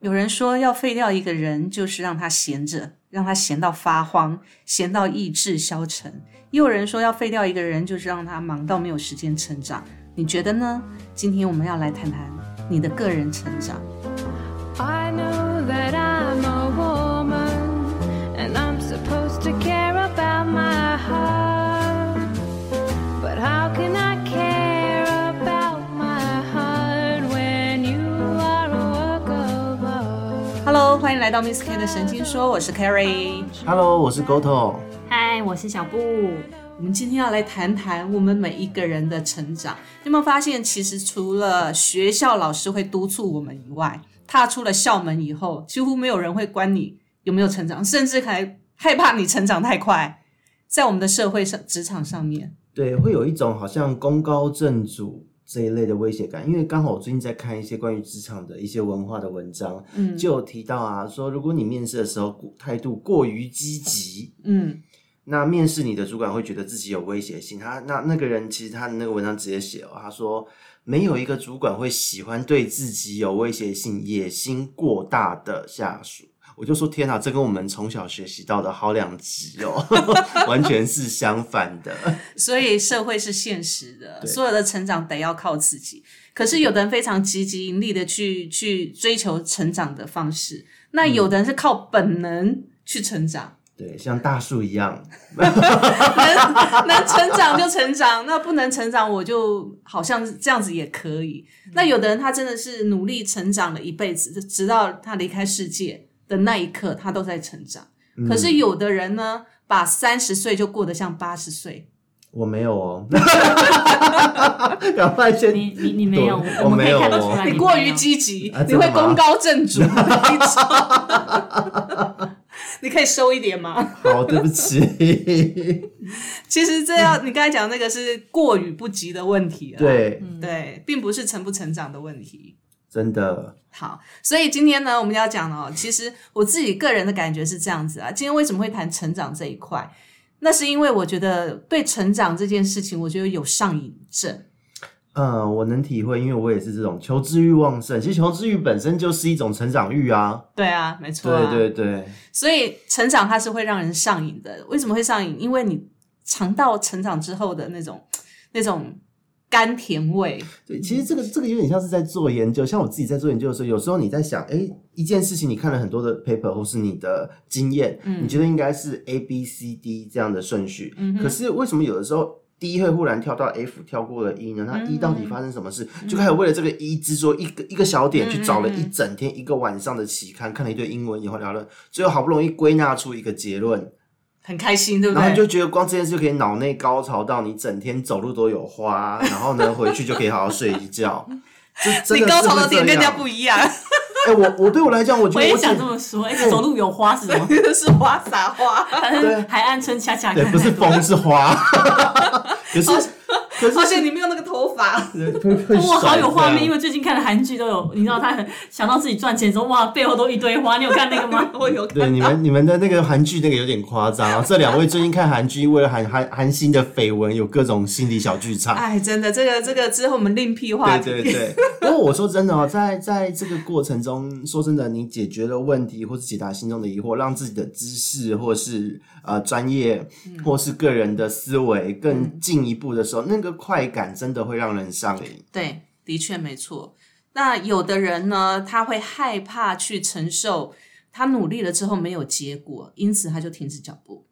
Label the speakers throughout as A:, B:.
A: 有人说要废掉一个人，就是让他闲着，让他闲到发慌，闲到意志消沉；也有人说要废掉一个人，就是让他忙到没有时间成长。你觉得呢？今天我们要来谈谈你的个人成长。欢迎来到 Miss K 的神经说，我是 Carrie。
B: Hello，我是 Goto。
C: 嗨，我是小布。
A: 我们今天要来谈谈我们每一个人的成长。你有没有发现，其实除了学校老师会督促我们以外，踏出了校门以后，几乎没有人会管你有没有成长，甚至还害怕你成长太快。在我们的社会上、职场上面，
B: 对，会有一种好像功高震主这一类的威胁感，因为刚好我最近在看一些关于职场的一些文化的文章，
A: 嗯
B: 就有提到啊，说如果你面试的时候过态度过于积极，
A: 嗯，
B: 那面试你的主管会觉得自己有威胁性。他那那个人其实他的那个文章直接写哦，他说没有一个主管会喜欢对自己有威胁性、野心过大的下属。我就说天哪，这跟我们从小学习到的好两极哦，完全是相反的。
A: 所以社会是现实的，所有的成长得要靠自己。可是有的人非常积极盈利的去去追求成长的方式，那有的人是靠本能去成长。
B: 对，像大树一样，
A: 能能成长就成长，那不能成长，我就好像这样子也可以。那有的人他真的是努力成长了一辈子，直到他离开世界的那一刻，他都在成长。可是有的人呢，把三十岁就过得像八十岁，
B: 我没有哦。赶快先，
C: 你你你没有，我们可以
B: 我没有哦
C: 看得出来
A: 你过于积极，
B: 啊
A: 你会功高震主。你可以收一点吗？
B: 好，对不起。
A: 其实这样，你刚才讲那个是过与不及的问题了。
B: 对，
A: 对，并不是成不成长的问题。
B: 真的，
A: 好，所以今天呢，我们要讲哦，其实我自己个人的感觉是这样子啊。今天为什么会谈成长这一块？那是因为我觉得对成长这件事情，我觉得有上瘾症。
B: 嗯，我能体会，因为我也是这种求知欲旺盛。其实求知欲本身就是一种成长欲啊。
A: 对啊，没错、
B: 对
A: 啊。
B: 对对，
A: 所以成长它是会让人上瘾的。为什么会上瘾？因为你尝到成长之后的那种那种甘甜味。
B: 对，其实这个这个有点像是在做研究，像我自己在做研究的时候，有时候你在想，哎，一件事情你看了很多的 paper 或是你的经验，
A: 嗯
B: 你觉得应该是 A B C D 这样的顺序，
A: 嗯
B: 可是为什么有的时候 D 会忽然跳到 F，跳过了 E 呢？那 E 到底发生什么事？就开始为了这个 E 执着一个一个小点，去找了一整天、一个晚上的期刊，看了一堆英文以后聊了，最后好不容易归纳出一个结论，
A: 很开心，对不对
B: 然后你？就觉得光这件事就可以脑内高潮到你整天走路都有花，然后呢回去就可以好好睡一觉。
A: 你高潮的点跟人家不一样，
B: 哎、我我对我来讲，我觉得我也
C: 想这么说，一直走路有花是什么？
A: 是花洒花。
C: 海岸村恰恰
B: 对，不是风是花。可是可是
A: 而且你没有那个头发，
B: 会会
C: 哇，好有画面，因
B: 为
C: 为最近看的韩剧都有，你知道他很想到自己赚钱的时候，哇，背后都一堆花，你有看那个吗？
A: 我有
B: 对你们你们的那个韩剧那个有点夸张啊。这两位最近看韩剧，为了韩韩韩星的绯闻，有各种心理小剧场。
A: 哎，真的，这个这个之后我们另辟话题。
B: 对对对，不过我说真的哦，在在这个过程中，说真的，你解决了问题，或是解答心中的疑惑，让自己的知识或是呃专业，
A: 嗯
B: 或是个人的思维更进一步的时候，那个快感真的会让人上瘾。
A: 对，的确没错。那有的人呢，他会害怕去承受他努力了之后没有结果，因此他就停止脚步。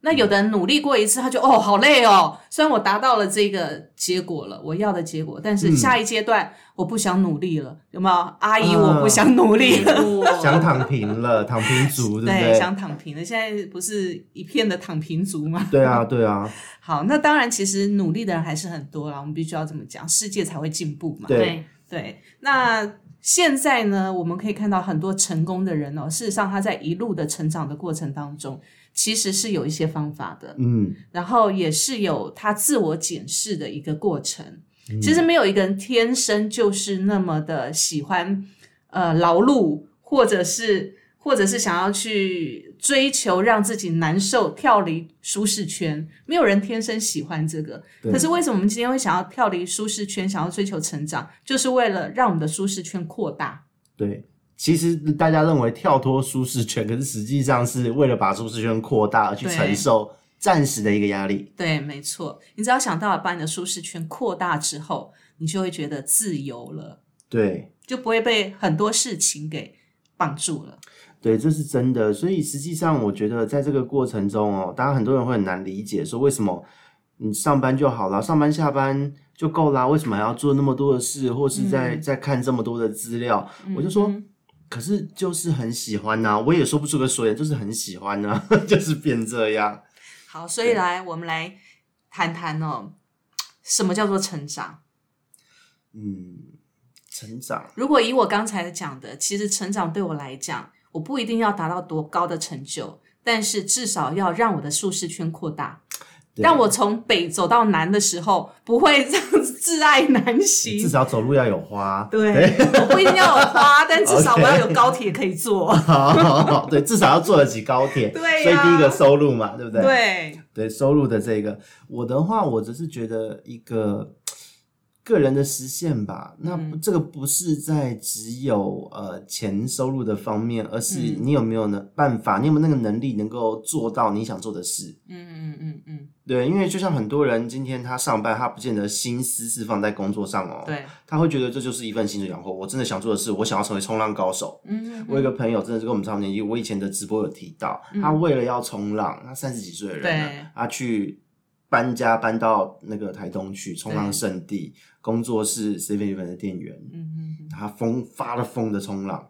A: 那有的人努力过一次，他就哦好累哦，虽然我达到了这个结果了，我要的结果，但是下一阶段我不想努力了，有没有？阿姨，
B: 嗯
A: 我不想努力了。
B: 想躺平了，躺平族，对不
A: 对，
B: 对？
A: 想躺平了。现在不是一片的躺平族吗？
B: 对啊，对啊，
A: 好，那当然，其实努力的人还是很多啦，我们必须要这么讲，世界才会进步嘛。
B: 对
A: 对，那现在呢，我们可以看到很多成功的人哦，事实上他在一路的成长的过程当中，其实是有一些方法的，
B: 嗯，
A: 然后也是有他自我检视的一个过程。其实没有一个人天生就是那么的喜欢呃劳碌，或者是或者是想要去追求让自己难受、跳离舒适圈。没有人天生喜欢这个。可是为什么我们今天会想要跳离舒适圈，想要追求成长，就是为了让我们的舒适圈扩大。
B: 对。其实大家认为跳脱舒适圈，可是实际上是为了把舒适圈扩大而去承受暂时的一个压力。
A: 对，没错。你只要想到把你的舒适圈扩大之后，你就会觉得自由了，
B: 对，
A: 就不会被很多事情给绑住了。
B: 对，这是真的。所以实际上，我觉得在这个过程中哦，当然很多人会很难理解，说为什么你上班就好了，上班下班就够啦，为什么还要做那么多的事，或是在、在看这么多的资料？我就说，
A: 嗯
B: 可是就是很喜欢呐、我也说不出个所以然，就是很喜欢呐、就是变这样。
A: 好，所以来我们来谈谈哦，什么叫做成长？
B: 嗯，成长，
A: 如果以我刚才讲的，其实成长对我来讲，我不一定要达到多高的成就，但是至少要让我的舒适圈扩大，
B: 对
A: 让我从北走到南的时候不会这样子挚爱难行
B: 至。少走路要有花。
A: 对，我不一定要有花，但至少我要有高铁可以坐。
B: 好好好，对，至少要坐得起高铁。
A: 对呀
B: 所以第一个收入嘛，对不对？
A: 对，
B: 对收入的这个，我的话，我只是觉得一个个人的实现吧。那这个不是在只有呃钱收入的方面，而是
A: 嗯
B: 你有没有呢办法，你有没有那个能力能够做到你想做的事。
A: 嗯嗯嗯嗯，
B: 对，因为就像很多人今天他上班，他不见得心思是放在工作上哦，
A: 对，
B: 他会觉得这就是一份薪水养活。我真的想做的事，我想要成为冲浪高手。
A: 嗯，
B: 我有一个朋友，真的是跟我们差不多年纪。我以前的直播有提到，他为了要冲浪，他三十几岁的人
A: 对
B: 了，他去搬家搬到那个台东去冲浪圣地，工作室 Seven Eleven 的店员，
A: 嗯嗯嗯，
B: 他疯发了疯的冲浪。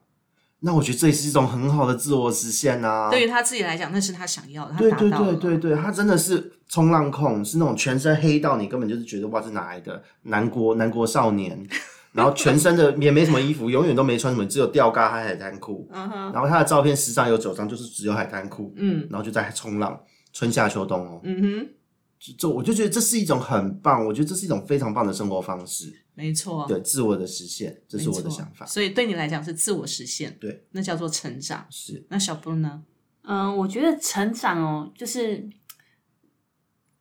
B: 那我觉得这也是一种很好的自我实现啊！
A: 对于他自己来讲，那是他想要的，他
B: 对对
A: 达到了
B: 对对对，他真的是冲浪控，是那种全身黑到你根本就是觉得哇，这哪来的南国南国少年？然后全身的也没什么衣服，永远都没穿什么，只有吊嘎和海滩裤。然后他的照片时尚有九张，就是只有海滩裤，
A: 嗯
B: 然后就在冲浪，春夏秋冬哦。
A: 嗯哼，
B: 就就我就觉得这是一种很棒，我觉得这是一种非常棒的生活方式，
A: 没错，
B: 对自我的实现，这是我的想法。
A: 所以对你来讲是自我实现，
B: 对，
A: 那叫做成长。
B: 是
A: 那小布呢？
C: 嗯，我觉得成长哦，就是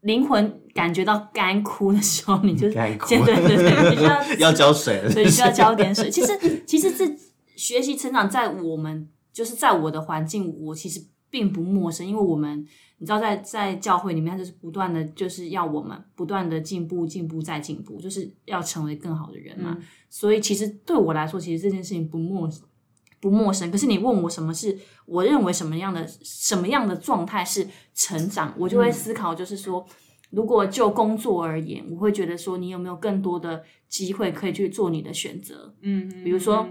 C: 灵魂感觉到干枯的时候，你就
B: 干枯
C: 对对对需要
B: 要浇水了，
C: 所以需要浇点水。其实，其实这学习成长在我们就是在我的环境，我其实并不陌生，因为我们你知道在，在教会里面，他就是不断的就是要我们不断的进步、进步再进步，就是要成为更好的人嘛。所以，其实对我来说，其实这件事情不陌不陌生。可是你问我什么是我认为什么样的什么样的状态是成长，我就会思考，就是说。如果就工作而言，我会觉得说，你有没有更多的机会可以去做你的选择？
A: 嗯，
C: 比如说，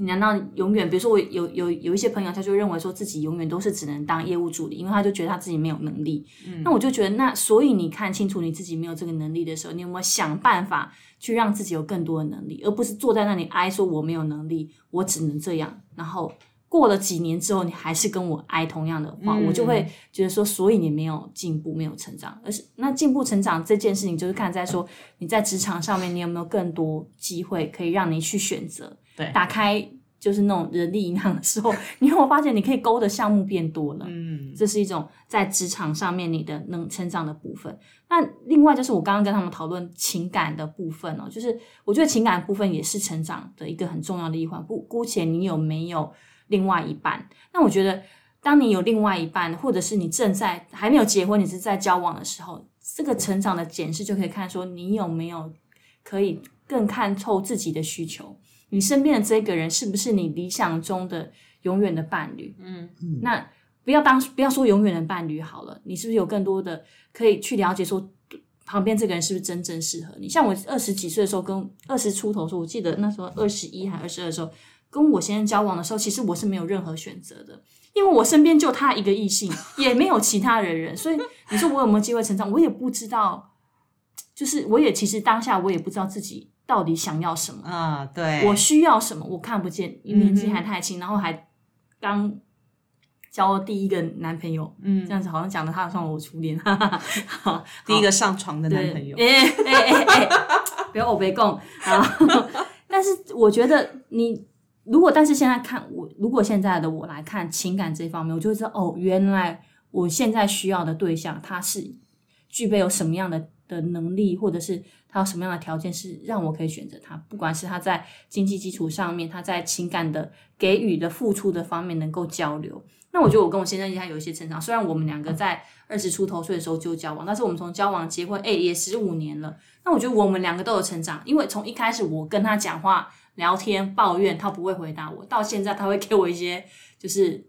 C: 你难道永远？比如说，我有有有一些朋友，他就认为说自己永远都是只能当业务助理，因为他就觉得他自己没有能力。那我就觉得，那所以你看清楚你自己没有这个能力的时候，你有没有想办法去让自己有更多的能力，而不是坐在那里哀说我没有能力，我只能这样，然后。过了几年之后，你还是跟我哀同样的话，
A: 嗯
C: 我就会觉得说，所以你没有进步，没有成长。而是那进步成长这件事情，就是看在说你在职场上面，你有没有更多机会可以让你去选择，
A: 对
C: 打开就是那种人力银行的时候，你有没有发现你可以勾的项目变多了？
A: 嗯
C: 这是一种在职场上面你的能成长的部分。那另外就是我刚刚跟他们讨论情感的部分哦，就是我觉得情感部分也是成长的一个很重要的一环。不，姑且你有没有另外一半？那我觉得，当你有另外一半，或者是你正在还没有结婚，你是在交往的时候，这个成长的检视就可以看说你有没有可以更看透自己的需求。你身边的这个人是不是你理想中的永远的伴侣？
A: 嗯
C: 那不要当不要说永远的伴侣好了，你是不是有更多的可以去了解说旁边这个人是不是真正适合你？像我二十几岁的时候，跟二十出头的时候，我记得那时候二十一还二十二的时候，跟我先生交往的时候，其实我是没有任何选择的，因为我身边就他一个异性，也没有其他的人，所以你说我有没有机会成长，我也不知道。就是我也其实当下我也不知道自己到底想要什么，
A: 啊，对，
C: 我需要什么，我看不见，年纪还太轻，然后还刚交第一个男朋友，
A: 嗯。
C: 这样子好像讲的他好像我初恋，哈哈哈好
A: 第一个上床的男朋友，
C: 哎哎哎哎，不要我别供啊！但是我觉得你如果但是现在看我，如果现在的我来看情感这方面，我就会知道哦，原来我现在需要的对象他是具备有什么样的的能力，或者是他有什么样的条件是让我可以选择他，不管是他在经济基础上面，他在情感的给予的付出的方面能够交流。那我觉得我跟我先生现在有一些成长，虽然我们两个在二十出头岁的时候就交往，但是我们从交往结婚，哎、也十五年了。那我觉得我们两个都有成长，因为从一开始我跟他讲话、聊天、抱怨，他不会回答我，到现在他会给我一些就是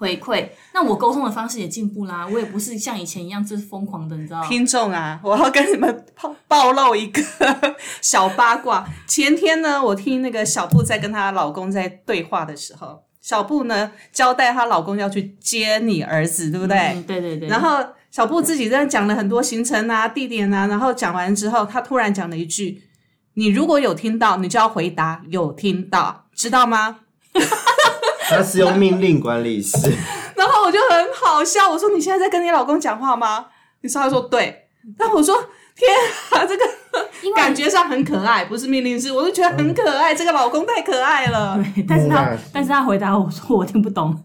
C: 回馈。那我沟通的方式也进步啦，我也不是像以前一样就是疯狂的，你知道吗？
A: 听众啊，我要跟你们暴暴露一个 小八卦。前天呢，我听那个小布在跟她老公在对话的时候，小布呢交代她老公要去接你儿子，对不对？
C: 嗯，对对对。
A: 然后小布自己在讲了很多行程啊、地点啊，然后讲完之后，他突然讲了一句：“你如果有听到，你就要回答有听到，知道吗
B: 他是用命令管理师，？”
A: 然后我就很好笑，我说：“你现在在跟你老公讲话吗？”你说：“他说对。”但我说：“天啊，这个感觉上很可爱，不是命令式，我就觉得很可爱，这个老公太可爱了。
C: 对，但是他但是他回答我说我听不懂。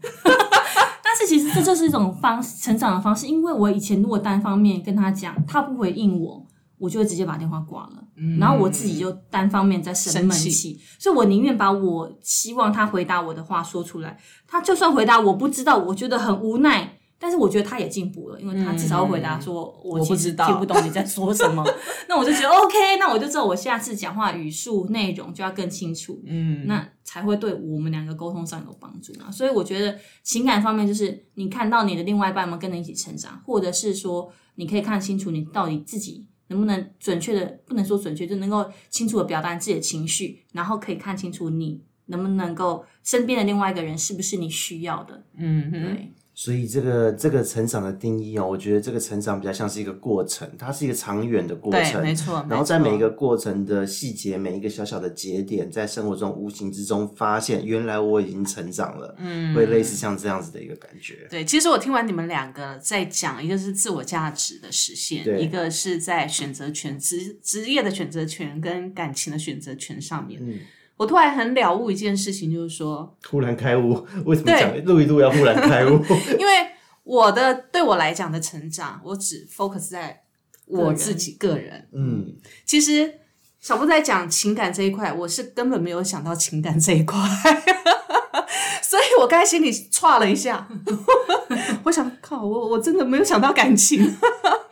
C: 但是其实这就是一种方成长的方式，因为我以前如果单方面跟他讲，他不回应我，我就会直接把电话挂了，然后我自己就单方面在生闷
A: 生
C: 气，所以我宁愿把我希望他回答我的话说出来，他就算回答我不知道，我觉得很无奈。但是我觉得他也进步了，因为他至少会回答说：“我其实
A: 我不知道
C: 听不懂你在说什么。”那我就觉得 OK，那我就知道我下次讲话语速内容就要更清楚。
A: 嗯，
C: 那才会对我们两个沟通上有帮助嘛。所以我觉得情感方面，就是你看到你的另外一半们跟你一起成长，或者是说你可以看清楚你到底自己能不能准确的，不能说准确，就能够清楚的表达你自己的情绪，然后可以看清楚你能不能够身边的另外一个人是不是你需要的。
A: 嗯，
C: 对，
B: 所以这个这个成长的定义哦，我觉得这个成长比较像是一个过程，它是一个长远的过
A: 对，
B: 程，
A: 没错。
B: 然后在每一个过程的细节，每一个小小的节点，在生活中无形之中发现，原来我已经成长了，嗯，会类似像这样子的一个感觉。
A: 对，其实我听完你们两个在讲，一个是自我价值的实现，一个是在选择权、职职业的选择权跟感情的选择权上面。
B: 嗯
A: 我突然很了悟一件事情，就是说，
B: 忽然开悟，为什么
A: 对
B: 讲录一录要忽然开悟？
A: 因为我的对我来讲的成长，我只 focus 在我自己个人。
B: 嗯，
A: 其实小布在讲情感这一块，我是根本没有想到情感这一块，所以我刚才心里歘了一下，我想靠，我我真的没有想到感情。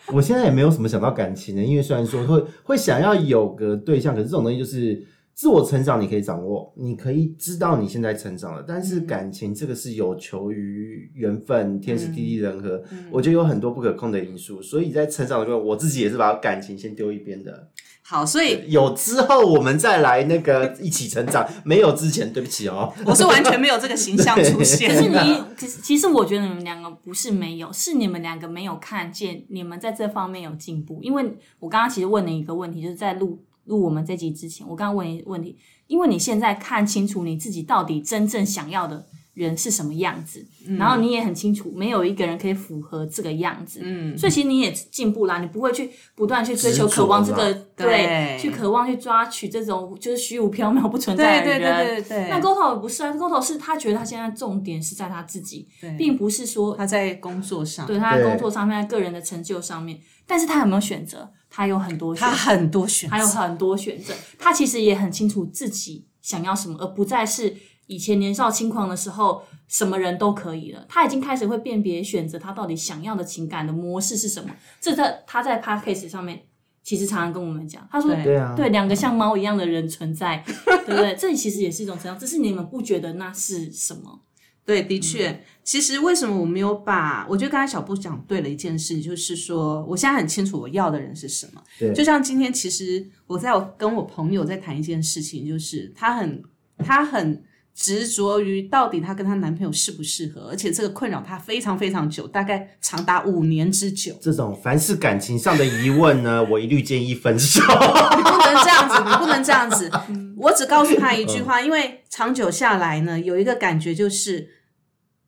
B: 我现在也没有什么想到感情的，因为虽然说会会想要有个对象，可是这种东西就是自我成长，你可以掌握，你可以知道你现在成长了，但是感情这个是有求于缘分、天时地利人和，我觉得有很多不可控的因素，所以在成长的过程，我自己也是把感情先丢一边的。
A: 好，所以
B: 有之后我们再来那个一起成长，没有之前对不起哦。
A: 我是完全没有这个形象出现
C: 可
A: 现。
C: 是你，其实其实我觉得你们两个不是没有，是你们两个没有看见你们在这方面有进步。因为我刚刚其实问了一个问题，就是在录录我们这集之前，我刚刚问一个问题，因为你现在看清楚你自己到底真正想要的人是什么样子，然后你也很清楚，没有一个人可以符合这个样子，
A: 嗯，
C: 所以其实你也进步啦，你不会去不断去追求、渴望这个
B: 嘛
A: 对
C: 去渴望去抓取这种就是虚无缥缈不存在
A: 对对
C: 的人。
A: 对对对，
C: 那沟头不是啊，，Goto 是他觉得他现在重点是在他自己，
A: 对
C: 并不是说
A: 他在工作上，
C: 对他在工作上面、在个人的成就上面，但是他有没有选择？他有很多选择，
A: 他很多选择，
C: 还有很多选择，他其实也很清楚自己想要什么，而不再是以前年少轻狂的时候什么人都可以了。他已经开始会辨别选择他到底想要的情感的模式是什么。这在他在 p a d k a s 上面其实常常跟我们讲，他说
A: 对
B: 对啊，
C: 对，两个像猫一样的人存在，对不对？这其实也是一种成长，只是你们不觉得那是什么？
A: 对，的确，其实为什么我没有把？我觉得刚才小布讲对了一件事，就是说，我现在很清楚我要的人是什么。
B: 对
A: 就像今天，其实我在我跟我朋友在谈一件事情，就是她很她很执着于到底她跟她男朋友适不适合，而且这个困扰她非常非常久，大概长达五年之久。
B: 这种凡是感情上的疑问呢，我一律建议分手。
A: 你不能这样子，你不能这样子。我只告诉他一句话，因为长久下来呢，有一个感觉就是，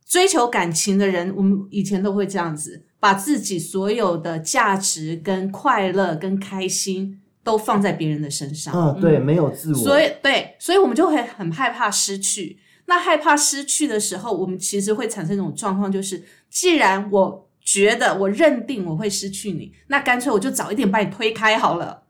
A: 追求感情的人，我们以前都会这样子，把自己所有的价值、跟快乐、跟开心都放在别人的身上。
B: 嗯，对，没有自我，
A: 所以对，所以我们就会很害怕失去。那害怕失去的时候，我们其实会产生一种状况，就是既然我觉得我认定我会失去你，那干脆我就早一点把你推开好了。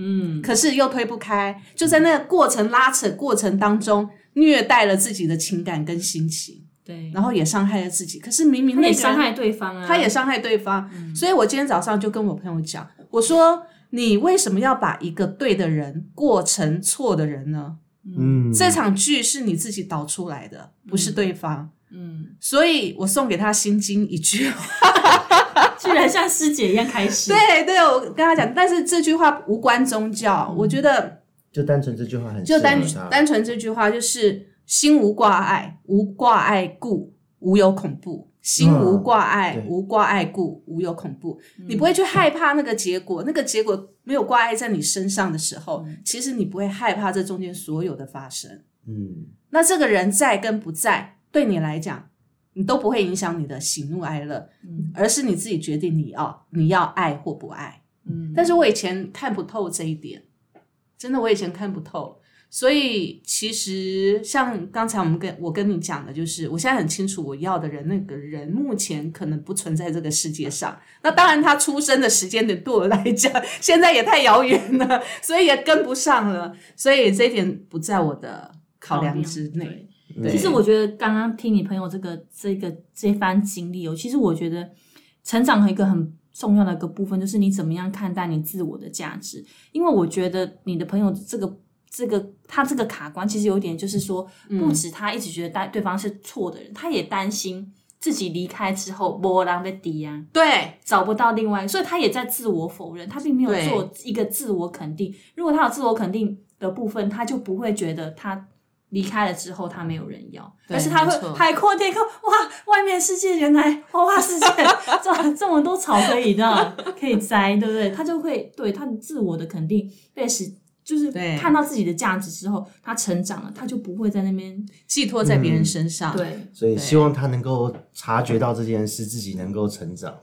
C: 嗯，
A: 可是又推不开，就在那个过程拉扯过程当中，虐待了自己的情感跟心情，
C: 对，
A: 然后也伤害了自己。可是明明那个人
C: 他也伤害对方啊，
A: 他也伤害对方。所以我今天早上就跟我朋友讲，我说你为什么要把一个对的人过成错的人呢？
B: 嗯，
A: 这场剧是你自己导出来的，不是对方。
C: 嗯，
A: 所以我送给他心经一句话，
C: 居然像师姐一样开始，
A: 对对，我跟他讲，但是这句话无关宗教，我觉得
B: 就单纯这句话很
A: 就单单纯这句话就是心无挂碍，无挂碍故无有恐怖。心无挂碍，
B: 对。
A: 无挂碍故无有恐怖。你不会去害怕那个结果，那个结果没有挂碍在你身上的时候，其实你不会害怕这中间所有的发生。
B: 嗯。
A: 那这个人在跟不在，对你来讲，你都不会影响你的喜怒哀乐，
C: 嗯
A: 而是你自己决定你要你要爱或不爱。
C: 嗯，
A: 但是我以前看不透这一点，真的我以前看不透，所以其实像刚才我们跟我跟你讲的，就是我现在很清楚我要的人，那个人目前可能不存在这个世界上。那当然，他出生的时间点对我来讲，现在也太遥远了，所以也跟不上了，所以这一点不在我的考量之内。
C: 其实我觉得刚刚听你朋友这个这个这番经历哦，其实我觉得成长的一个很重要的一个部分，就是你怎么样看待你自我的价值。因为我觉得你的朋友这个这个他这个卡关，其实有点就是说，不止他一直觉得对对方是错的人，他也担心自己离开之后波浪的低啊，
A: 对，
C: 找不到另外，所以他也在自我否认，他并没有做一个自我肯定。如果他有自我肯定的部分，他就不会觉得他离开了之后他没有人要，
A: 对
C: 但是他会海阔天空，哇，外面世界原来花花世界这这么多草可以的 可以摘，对不对？他就会对他的自我的肯定被使。就是看到自己的价值之后，他成长了，他就不会在那边
A: 寄托在别人身上。，
C: 对
B: 所以希望他能够察觉到这件事，自己能够成长。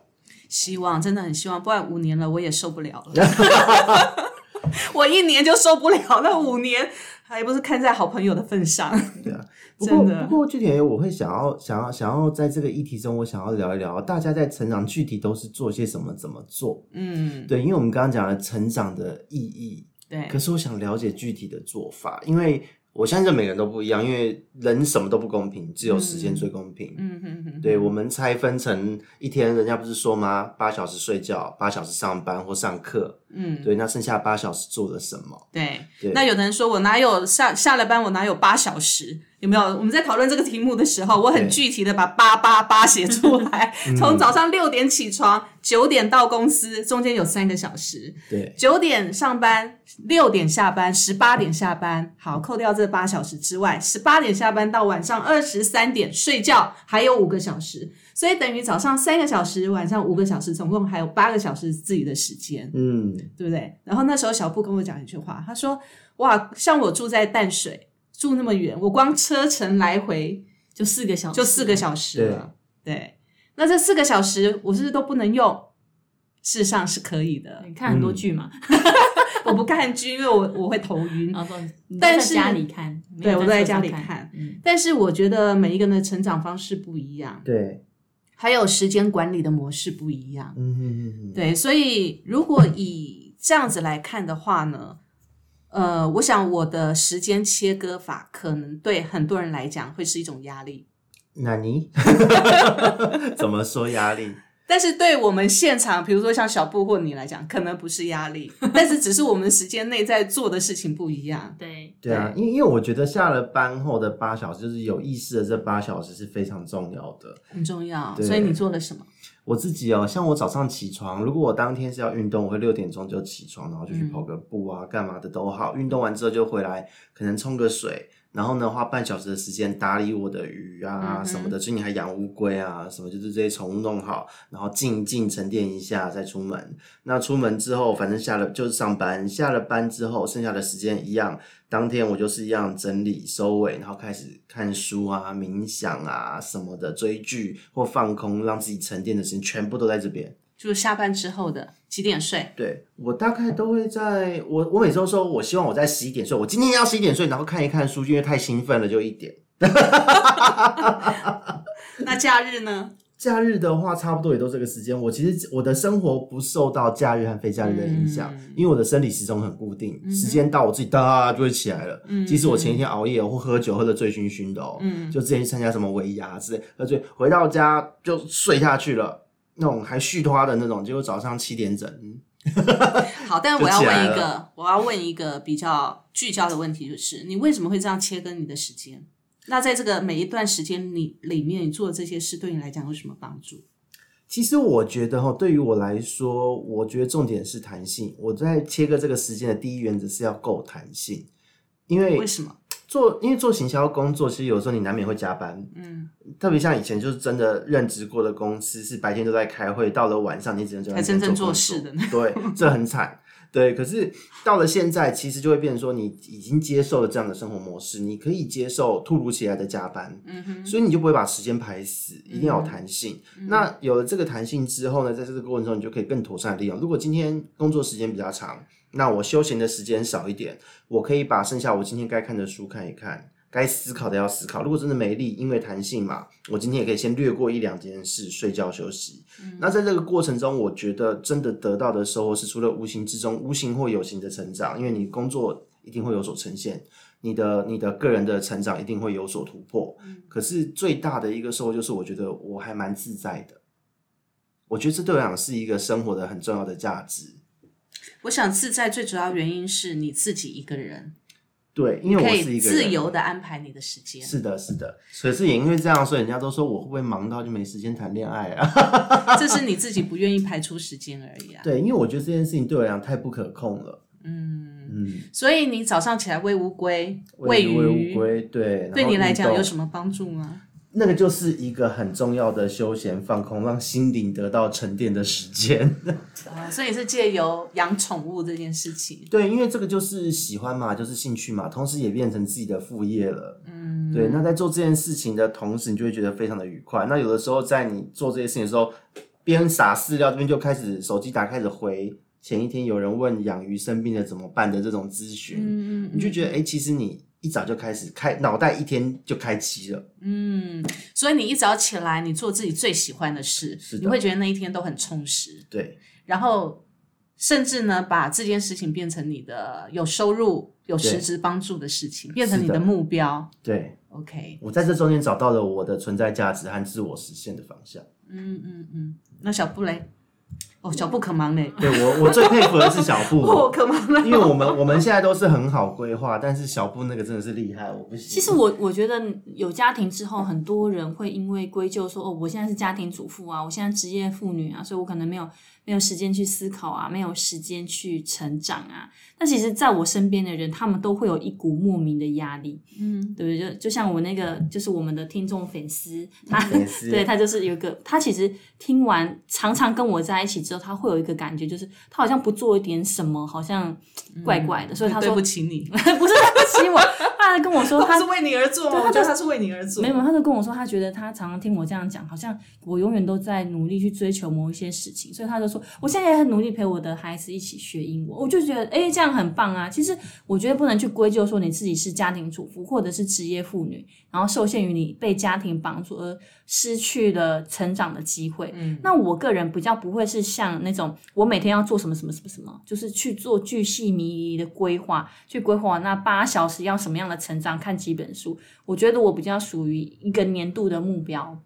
A: 希望真的很希望，不然五年了我也受不了了。我一年就受不了，那五年还不是看在好朋友的份上。
B: 对啊，不过不过具体我会想要想要想要在这个议题中，我想要聊一聊大家在成长具体都是做些什么，怎么做？
A: 嗯，
B: 对，因为我们刚刚讲了成长的意义，
A: 对
B: 可，是我想了解具体的做法，因为我相信每个人都不一样，因为人什么都不公平，只有时间最公平。
A: 嗯嗯嗯，
B: 对，我们拆分成一天，人家不是说吗？八小时睡觉，八小时上班或上课，
A: 嗯，
B: 对，那剩下八小时做了什么？
A: 对。
B: 对
A: 那有的人说我哪有下下了班我哪有八小时？有没有？我们在讨论这个题目的时候，我很具体的把八八八写出来，
B: 嗯。
A: 从早上六点起床，九点到公司，中间有三个小时，
B: 对，
A: 九点上班，六点下班，十八点下班。好，扣掉这八小时之外，十八点下班到晚上二十三点睡觉，还有五个小时，所以等于早上三个小时，晚上五个小时，总共还有八个小时自己的时间，
B: 嗯，
A: 对不对？然后那时候小布跟我讲一句话，他说：“哇，像我住在淡水，住那么远，我光车程来回
C: 就四个小时，
A: 就四个小时了。对，那这四个小时我是不是都不能用？事实上是可以的。
C: 你看很多剧嘛，
A: 我不看剧，因为我我会头晕。但是
C: 家里看，
A: 对我都在家里看，
C: 嗯，
A: 但是我觉得每一个人的成长方式不一样，
B: 对，
A: 还有时间管理的模式不一样。
B: 嗯嗯嗯，
A: 对，所以如果以这样子来看的话呢，呃，我想我的时间切割法可能对很多人来讲会是一种压力，
B: 那你 怎么说压力？
A: 但是对我们现场，比如说像小布或你来讲，可能不是压力，但是只是我们时间内在做的事情不一样。
C: 对，
B: 对啊，因因为我觉得下了班后的八小时，就是有意识的这八小时是非常重要的。
A: 很重要。所以你做了什么？
B: 我自己哦，像我早上起床，如果我当天是要运动，我会六点钟就起床，然后就去跑个步啊，干嘛的都好。运动完之后就回来，可能冲个水，然后呢花半小时的时间打理我的鱼啊
A: 嗯
B: 什么的。最近还养乌龟啊什么，就是这些宠物弄好，然后静静沉淀一下再出门。那出门之后，反正下了就是上班，下了班之后剩下的时间一样，当天我就是一样整理收尾，然后开始看书啊、冥想啊什么的，追剧或放空，让自己沉淀的时间全部都在这边。
A: 就是下班之后的几点睡？
B: 对我大概都会在我我每周说，我希望我在十一点睡，我今天要十一点睡，然后看一看书，因为太兴奋了就一点。
A: 那假日呢？
B: 假日的话，差不多也都这个时间。我其实我的生活不受到假日和非假日的影响，
A: 嗯
B: 因为我的生理时钟很固定，时间到我自己哒就会起来了。
A: 嗯
B: 即使我前一天熬夜或喝酒喝的醉醺醺的哦，
A: 嗯
B: 就之前去参加什么尾牙之类，喝醉回到家就睡下去了，那种还续拖的那种，结果早上七点整，嗯
A: 好，但 我要问一个，我要问一个比较聚焦的问题，就是你为什么会这样切割你的时间？那在这个每一段时间里里面，你做的这些事对你来讲有什么帮助？
B: 其实我觉得哈，对于我来说，我觉得重点是弹性。我在切割这个时间的第一原则是要够弹性，因为
A: 为什么？
B: 做因为做行销工作，其实有时候你难免会加班，
A: 嗯，
B: 特别像以前就是真的任职过的公司，是白天都在开会，到了晚上你只能在
A: 真正做
B: 工
A: 事的
B: 对，这很惨。对，可是到了现在，其实就会变成说，你已经接受了这样的生活模式，你可以接受突如其来的加班，
A: 嗯哼，
B: 所以你就不会把时间排死，一定要有弹性。那有了这个弹性之后呢，在这个过程中，你就可以更妥善利用。如果今天工作时间比较长，那我休闲的时间少一点，我可以把剩下我今天该看的书看一看，该思考的要思考。如果真的没力，因为弹性嘛，我今天也可以先略过一两件事，睡觉休息。那在这个过程中，我觉得真的得到的收获是除了无形之中，无形或有形的成长，因为你工作一定会有所呈现。你的你的个人的成长一定会有所突破，可是最大的一个收获就是，我觉得我还蛮自在的。我觉得这对我来讲是一个生活的很重要的价值。
A: 我想自在最主要原因是你自己一个人，
B: 对，因为我是一个
A: 自由的安排你的时间。
B: 是的，是的。可是也因为这样，所以人家都说我会不会忙到就没时间谈恋爱啊？
A: 这是你自己不愿意排出时间而已啊。
B: 对，因为我觉得这件事情对我来讲太不可控了。
A: 嗯，
B: 嗯，
A: 所以你早上起来喂乌龟、
B: 喂
A: 鱼，
B: 喂乌龟，对，
A: 对你来讲有？什么帮助吗？
B: 那个就是一个很重要的休闲放空，让心灵得到沉淀的时间。
A: 啊，所以是借由养宠物这件事情。
B: 对，因为这个就是喜欢嘛，就是兴趣嘛，同时也变成自己的副业了。
A: 嗯，
B: 对，那在做这件事情的同时，你就会觉得非常的愉快。那有的时候在你做这些事情的时候，边撒饲料这边就开始手机打开始回前一天有人问养鱼生病了怎么办的这种咨询，
A: 嗯嗯
B: 你就觉得哎、诶其实你一早就开始开脑袋一天就开机了。
A: 嗯，所以你一早起来，你做自己最喜欢的事，
B: 是的
A: 你会觉得那一天都很充实，
B: 对，
A: 然后甚至呢，把这件事情变成你的有收入、有实质帮助的事情，变成你的目标。
B: 对
A: OK，
B: 我在这中间找到了我的存在价值和自我实现的方向。
A: 嗯嗯嗯，那小布嘞？哦，小布可忙嘞，
B: 对我，我最佩服的是小布，
A: 我，可忙了。
B: 因为我们我们现在都是很好规划，但是小布那个真的是厉害，我不行。
C: 其实我我觉得有家庭之后，很多人会因为归咎说哦，我现在是家庭主妇啊，我现在职业妇女啊，所以我可能没有没有时间去思考啊，没有时间去成长啊。但其实，在我身边的人，他们都会有一股莫名的压力，
A: 嗯，
C: 对不对？就就像我那个，就是我们的听众粉丝，他 对他就是有一个，他其实听完常常跟我在一起之后，他会有一个感觉，就是他好像不做一点什么，好像怪怪的，所以他说
A: 对
C: 说
A: 不起你，
C: 不是对不起我，他还跟我说 他
A: 他是为你而做
C: 他
A: 我觉得他是为你而做。
C: 没有，他就跟我说，他觉得他常常听我这样讲，好像我永远都在努力去追求某一些事情，所以他就说，我现在也很努力陪我的孩子一起学英文。我就觉得，哎，这样很棒啊！其实我觉得不能去归咎说你自己是家庭主妇或者是职业妇女，然后受限于你被家庭绑住而失去了成长的机会。
A: 嗯
C: 那我个人比较不会是像那种我每天要做什么什么什么什么，就是去做巨细靡遗的规划，去规划那八小时要什么样的成长，看几本书。我觉得我比较属于一个年度的目标，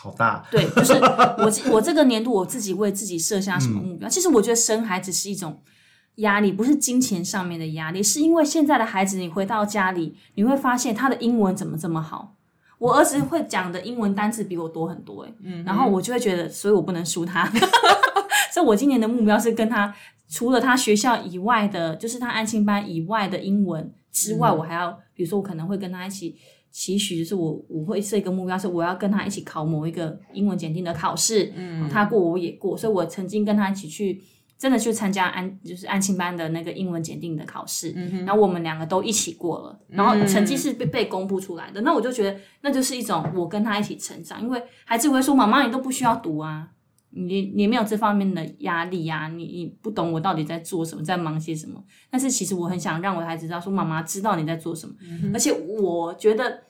B: 好大，
C: 对，就是我 我这个年度我自己为自己设下什么目标。其实我觉得生孩子是一种压力，不是金钱上面的压力，是因为现在的孩子，你回到家里，你会发现他的英文怎么这么好。我儿子会讲的英文单词比我多很多、欸，嗯，然后我就会觉得，所以我不能输他。所以我今年的目标是跟他，除了他学校以外的，就是他安心班以外的英文之外，我还要，比如说我可能会跟他一起期许，就是我我会设一个目标，是我要跟他一起考某一个英文检定的考试，嗯，他过我也过，所以我曾经跟他一起去。真的去参加安就是安庆班的那个英文检定的考试，然后我们两个都一起过了，然后成绩是被被公布出来的。那我就觉得那就是一种我跟他一起成长，因为孩子会说：“妈妈，你都不需要读啊，你你没有这方面的压力呀、你你不懂我到底在做什么，在忙些什么。”但是其实我很想让我的孩子知道，说妈妈知道你在做什么，而且我觉得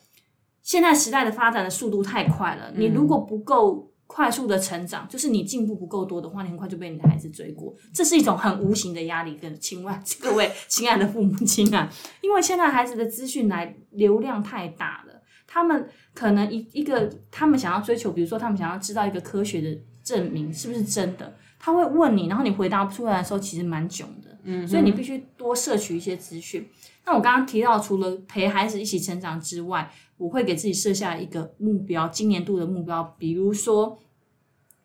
C: 现在时代的发展的速度太快了，你如果不够快速的成长，就是你进步不够多的话，你很快就被你的孩子追过，这是一种很无形的压力。跟亲爱各位亲爱的父母亲啊，因为现在孩子的资讯来流量太大了，他们可能一一个他们想要追求，比如说他们想要知道一个科学的证明是不是真的，他会问你，然后你回答不出来的时候，其实蛮囧的。嗯，所以你必须多摄取一些资讯。那我刚刚提到，除了陪孩子一起成长之外，我会给自己设下一个目标，今年度的目标，比如说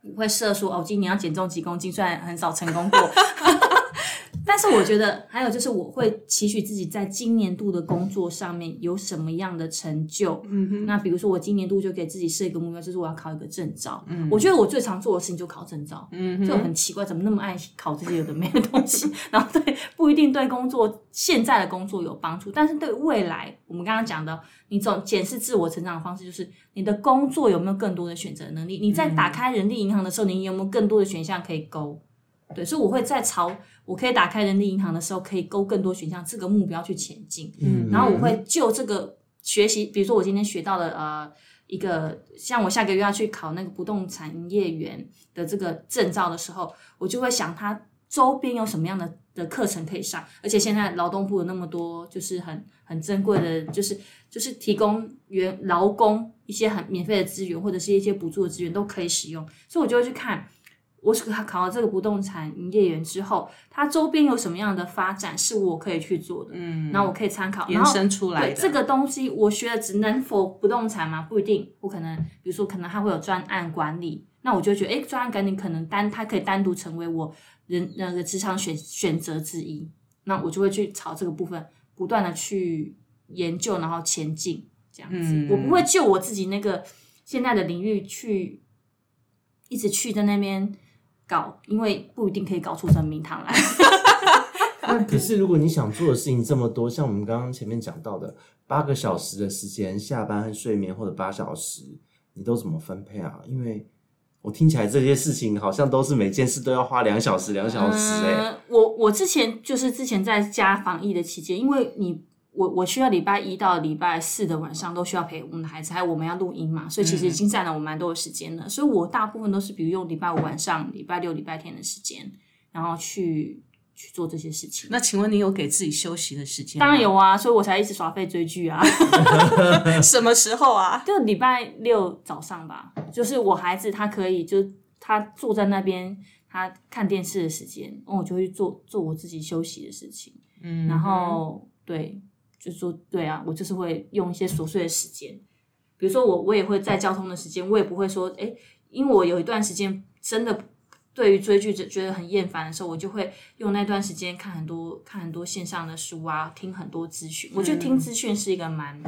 C: 我会设说哦，今年要减重几公斤，虽然很少成功过。但是我觉得还有就是，我会期许自己在今年度的工作上面有什么样的成就。嗯哼。那比如说，我今年度就给自己设一个目标，就是我要考一个证照。嗯。我觉得我最常做的事情就考证照。嗯就很奇怪，怎么那么爱考这些有的没的东西？然后对，不一定对工作现在的工作有帮助，但是对未来，我们刚刚讲的，你总检视自我成长的方式，就是你的工作有没有更多的选择能力？你在打开人力银行的时候，你有没有更多的选项可以勾？对，所以我会在朝我可以打开人力银行的时候，可以勾更多选项这个目标去前进。嗯，然后我会就这个学习，比如说我今天学到了呃一个，像我下个月要去考那个不动产营业员的这个证照的时候，我就会想它周边有什么样的的课程可以上，而且现在劳动部有那么多就是很很珍贵的，就是就是提供员劳工一些很免费的资源，或者是一些补助的资源都可以使用，所以我就会去看。我考考了这个不动产营业员之后，它周边有什么样的发展是我可以去做的？嗯，然后我可以参考
A: 延伸出来
C: 的这个东西，我学的只能否不动产吗？不一定，不可能。比如说，可能它会有专案管理，那我就觉得，哎，专案管理可能单它可以单独成为我人那个职场选选择之一，那我就会去朝这个部分不断的去研究，然后前进这样子。我不会就我自己那个现在的领域去一直去在那边。搞，因为不一定可以搞出成名堂来。
B: 那可是，如果你想做的事情这么多，像我们刚刚前面讲到的八个小时的时间，下班和睡眠或者八小时，你都怎么分配啊？因为我听起来这些事情好像都是每件事都要花两小时，两小时哎。
C: 我我之前就是之前在家防疫的期间，因为你。我我需要礼拜一到礼拜四的晚上都需要陪我们的孩子，还有我们要录音嘛，所以其实已经占了我蛮多的时间了。所以我大部分都是比如用礼拜五晚上、礼拜六、礼拜天的时间，然后去去做这些事情。
A: 那请问你有给自己休息的时间？
C: 当然有啊，所以我才一直耍废追剧啊。
A: 什么时候啊？
C: 就礼拜六早上吧，就是我孩子他可以，就他坐在那边他看电视的时间，我就会做做我自己休息的事情。嗯，然后对。就说对啊，我就是会用一些琐碎的时间，比如说我我也会在交通的时间，我也不会说哎，因为我有一段时间真的对于追剧觉得很厌烦的时候，我就会用那段时间看很多看很多线上的书啊，听很多资讯。我觉得听资讯是一个蛮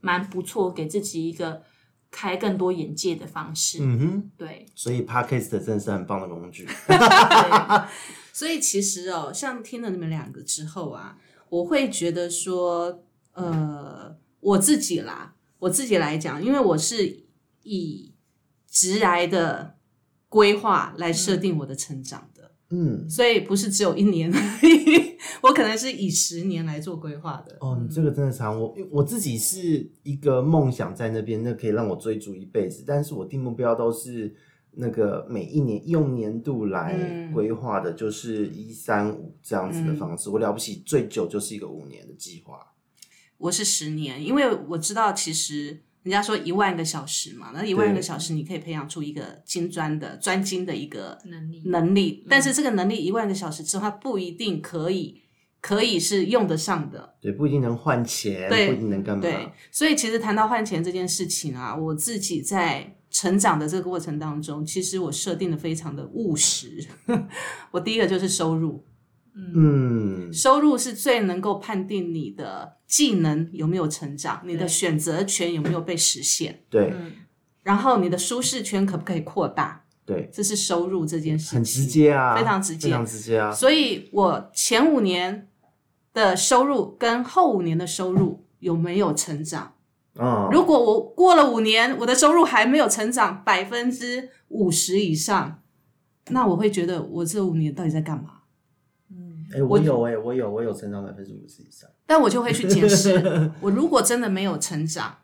C: 蛮不错，给自己一个开更多眼界的方式。嗯哼，对。
B: 所以 Podcast 真的是很棒的工具。
A: 所以其实哦，像听了你们两个之后啊。我会觉得说，呃，我自己啦，我自己来讲，因为我是以直来的规划来设定我的成长的，嗯，所以不是只有一年，我可能是以十年来做规划的。
B: 哦，你这个真的长，我我自己是一个梦想在那边，那可以让我追逐一辈子，但是我定目标都是。那个每一年用年度来规划的，就是一三五这样子的方式。我了不起，最久就是一个五年的计划。
A: 我是十年，因为我知道，其实人家说一万个小时嘛，那一万个小时你可以培养出一个精专的、专精的一个
C: 能力。
A: 能力，但是这个能力一万个小时之后，它不一定可以可以是用得上的。
B: 对，不一定能换钱，不一定能干嘛。
A: 对，所以其实谈到换钱这件事情啊，我自己在。成长的这个过程当中，其实我设定的非常的务实。我第一个就是收入，嗯，收入是最能够判定你的技能有没有成长，你的选择权有没有被实现。
B: 对，
A: 然后你的舒适圈可不可以扩大？
B: 对，
A: 这是收入这件事情，
B: 很直接啊，
A: 非常直接，
B: 非常直接啊。
A: 所以我前五年的收入跟后五年的收入有没有成长？如果我过了五年，我的收入还没有成长百分之五十以上，那我会觉得我这五年到底在干嘛？
B: 嗯，哎，我有哎，我有我有成长百分之五十以上，
A: 但我就会去检视，我如果真的没有成长，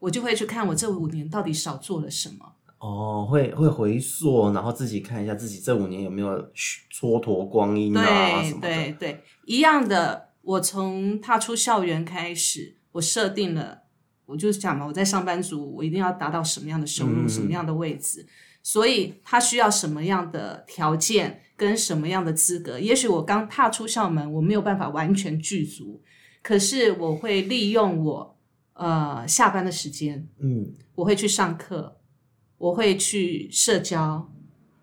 A: 我就会去看我这五年到底少做了什么。
B: 哦，会会回溯，然后自己看一下自己这五年有没有蹉跎光阴啊
A: 对
B: 什么的。
A: 对对，一样的。我从踏出校园开始，我设定了，我就是讲嘛，我在上班族，我一定要达到什么样的收入，
B: 嗯
A: 什么样的位置，所以他需要什么样的条件跟什么样的资格。也许我刚踏出校门，我没有办法完全具足，可是我会利用我呃下班的时间，
B: 嗯，
A: 我会去上课，我会去社交，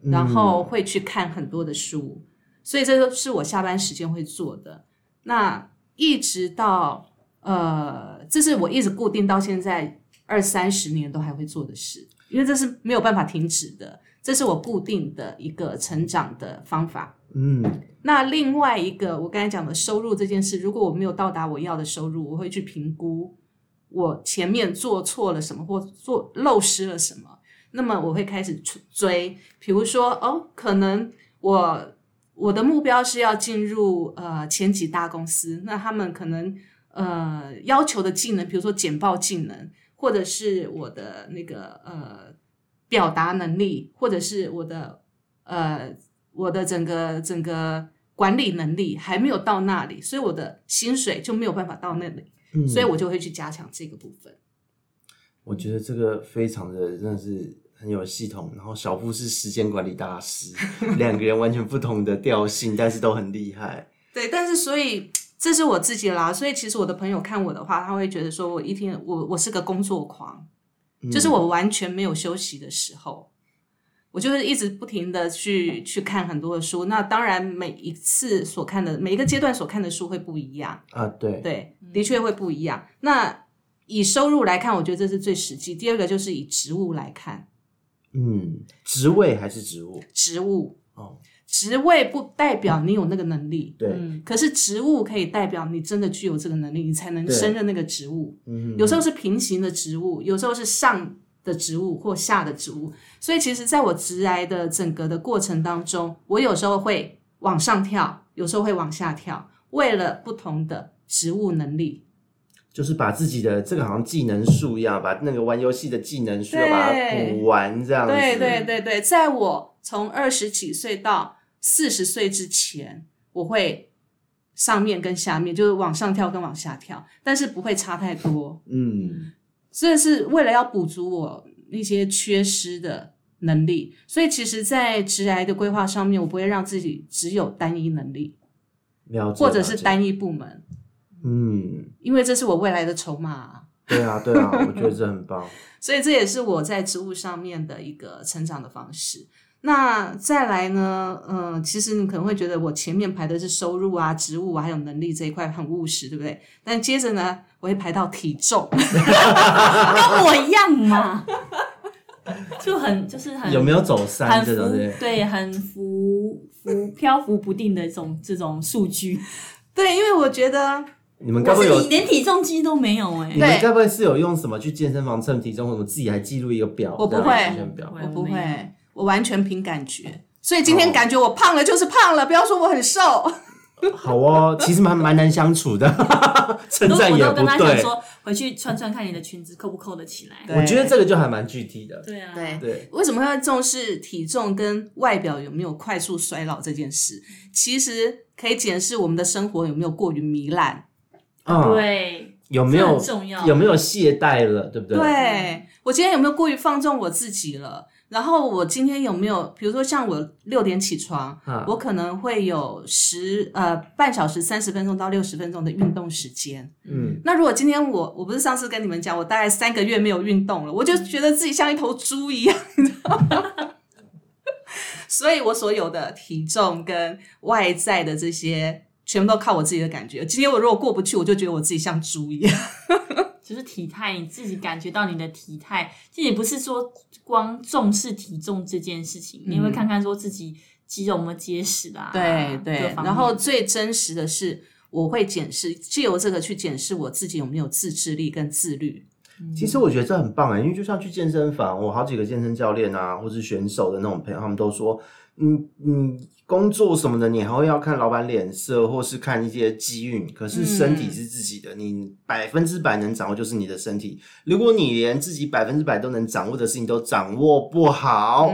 B: 嗯。
A: 然后会去看很多的书，所以这都是我下班时间会做的。那一直到呃，这是我一直固定到现在二三十年都还会做的事，因为这是没有办法停止的，这是我固定的一个成长的方法。
B: 嗯
A: 那另外一个，我刚才讲的收入这件事，如果我没有到达我要的收入，我会去评估我前面做错了什么，或做漏失了什么。那么我会开始追，比如说，哦，可能我我的目标是要进入呃前几大公司，那他们可能呃要求的技能，比如说简报技能，或者是我的那个呃表达能力，或者是我的呃我的整个整个管理能力还没有到那里，所以我的薪水就没有办法到那里，
B: 嗯，
A: 所以我就会去加强这个部分。
B: 我觉得这个非常的真的是很有系统。然后小布是时间管理大师，两个人完全不同的调性，但是都很厉害。
A: 对，但是所以这是我自己啦，所以其实我的朋友看我的话，他会觉得说我一天我我是个工作狂，就是我完全没有休息的时候，我就是一直不停的去去看很多的书。那当然每一次所看的每一个阶段所看的书会不一样，
B: 啊，对，
A: 对，的确会不一样。那以收入来看，我觉得这是最实际。第二个就是以职务来看，
B: 嗯，职位还是职务
A: 职务
B: 哦，
A: 职位不代表你有那个能力，
B: 对，
C: 嗯，
A: 可是职务可以代表你真的具有这个能力，你才能
B: 对
A: 胜任那个职务。
B: 嗯，
A: 有时候是平行的职务，有时候是上的职务或下的职务。所以其实，在我职来的整个的过程当中，我有时候会往上跳，有时候会往下跳，为了不同的职务能力。
B: 就是把自己的这个好像技能树一样，把那个玩游戏的技能树要把它补完，这样子。
A: 对对对对，在我从二十几岁到四十岁之前，我会上面跟下面，就是往上跳跟往下跳，但是不会差太多。
B: 嗯
A: 这是为了要补足我那些缺失的能力，所以其实，在职涯的规划上面，我不会让自己只有单一能力，
B: 了解，
A: 或者是单一部门，
B: 嗯，
A: 因为这是我未来的筹码啊、
B: 对啊对啊，我觉得这很棒。
A: 所以这也是我在职务上面的一个成长的方式。那再来呢？嗯、其实你可能会觉得我前面排的是收入啊、职务啊，还有能力这一块很务实，对不对？但接着呢，我会排到体重。
C: 跟我一样嘛，就很就是很
B: 有没有走山
C: 很浮
B: 这种对？
C: 很浮浮漂浮不定的这种这种数据，
A: 对，因为我觉得
B: 你们该不会有
C: 是你？连体重机都没有哎、
B: 你们该不会是有用什么去健身房称体重，或者自己还记录一个表？
A: 我不会
B: 表。
A: 我不会，我完全凭感觉。所以今天感觉我胖了就是胖了，不要说我很瘦。
B: 好哦，其实蛮蛮难相处的，称
C: 都
B: 赞也不
C: 我都跟他讲。说，回去穿穿看你的裙子扣不扣得起来。
B: 我觉得这个就还蛮具体的。
C: 对啊，
A: 对
B: 对，
A: 为什么会重视体重跟外表有没有快速衰老这件事？其实可以检视我们的生活有没有过于糜烂。
B: 嗯，
C: 对，
B: 有没有有没有懈怠了，对不对？
A: 对我今天有没有过于放纵我自己了？然后我今天有没有，比如说像我六点起床，
B: 啊
A: 我可能会有十呃半小时三十分钟到六十分钟的运动时间。
B: 嗯，
A: 那如果今天我我不是上次跟你们讲，我大概三个月没有运动了，我就觉得自己像一头猪一样，你知道吗？所以我所有的体重跟外在的这些，全部都靠我自己的感觉。今天我如果过不去，我就觉得我自己像猪一样。
C: 就是体态，你自己感觉到你的体态，其实也不是说光重视体重这件事情，你会看看说自己肌肉有没有结实啊，
A: 对对然后最真实的是，我会检视，借由这个去检视我自己有没有自制力跟自律。
B: 其实我觉得这很棒哎，因为就像去健身房，我好几个健身教练啊，或是选手的那种朋友，他们都说，嗯嗯，工作什么的，你还会要看老板脸色，或是看一些机运。可是身体是自己的，你百分之百能掌握就是你的身体。如果你连自己百分之百都能掌握的事情都掌握不好，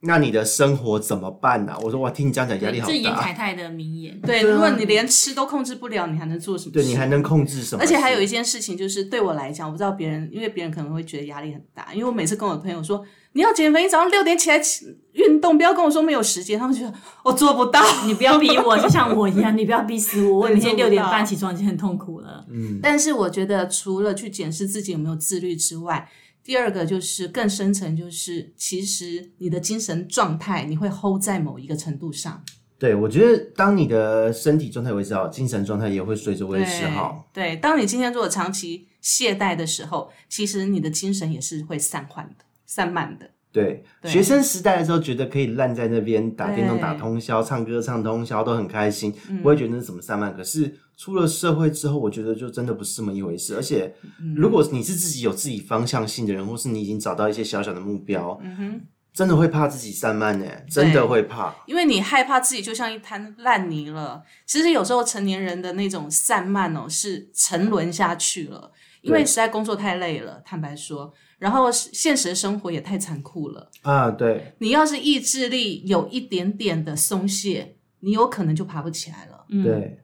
B: 那你的生活怎么办呢、我说我听你这样讲压力好
C: 这是严
B: 大
C: 凯。泰的名言。
A: 对，如果你连吃都控制不了，你还能做什么事？
B: 对你还能控制什么？
A: 而且还有一件事情，就是对我来讲，我不知道别人，因为别人可能会觉得压力很大。因为我每次跟我的朋友说你要减肥，你早上六点起来起运动，不要跟我说没有时间，他们觉得我做不到。
C: 你不要逼我，就像我一样，你不要逼死我。我
A: 对
C: 每天六点半起床已经很痛苦了。
B: 嗯，
A: 但是我觉得，除了去检视自己有没有自律之外，第二个就是更深层，就是其实你的精神状态你会 hold 在某一个程度上。
B: 对，我觉得当你的身体状态维持好，精神状态也会随着维持好。
A: 对，当你今天如果长期懈怠的时候，其实你的精神也是会散涣的、散漫的。
B: 对，
A: 对
B: 学生时代的时候觉得可以烂在那边打电动、打通宵、唱歌唱通宵都很开心，
A: 嗯
B: 不会觉得那是什么散漫。可是出了社会之后，我觉得就真的不是这么一回事。而且，
A: 嗯
B: 如果你是自己有自己方向性的人，或是你已经找到一些小小的目标，
A: 嗯哼，
B: 真的会怕自己散漫呢，真的会怕。
A: 因为你害怕自己就像一滩烂泥了。其实有时候成年人的那种散漫哦，是沉沦下去了，因为
B: 对
A: 实在工作太累了，坦白说，然后现实生活也太残酷了。
B: 啊，对，
A: 你要是意志力有一点点的松懈，你有可能就爬不起来了。
C: 嗯，
B: 对，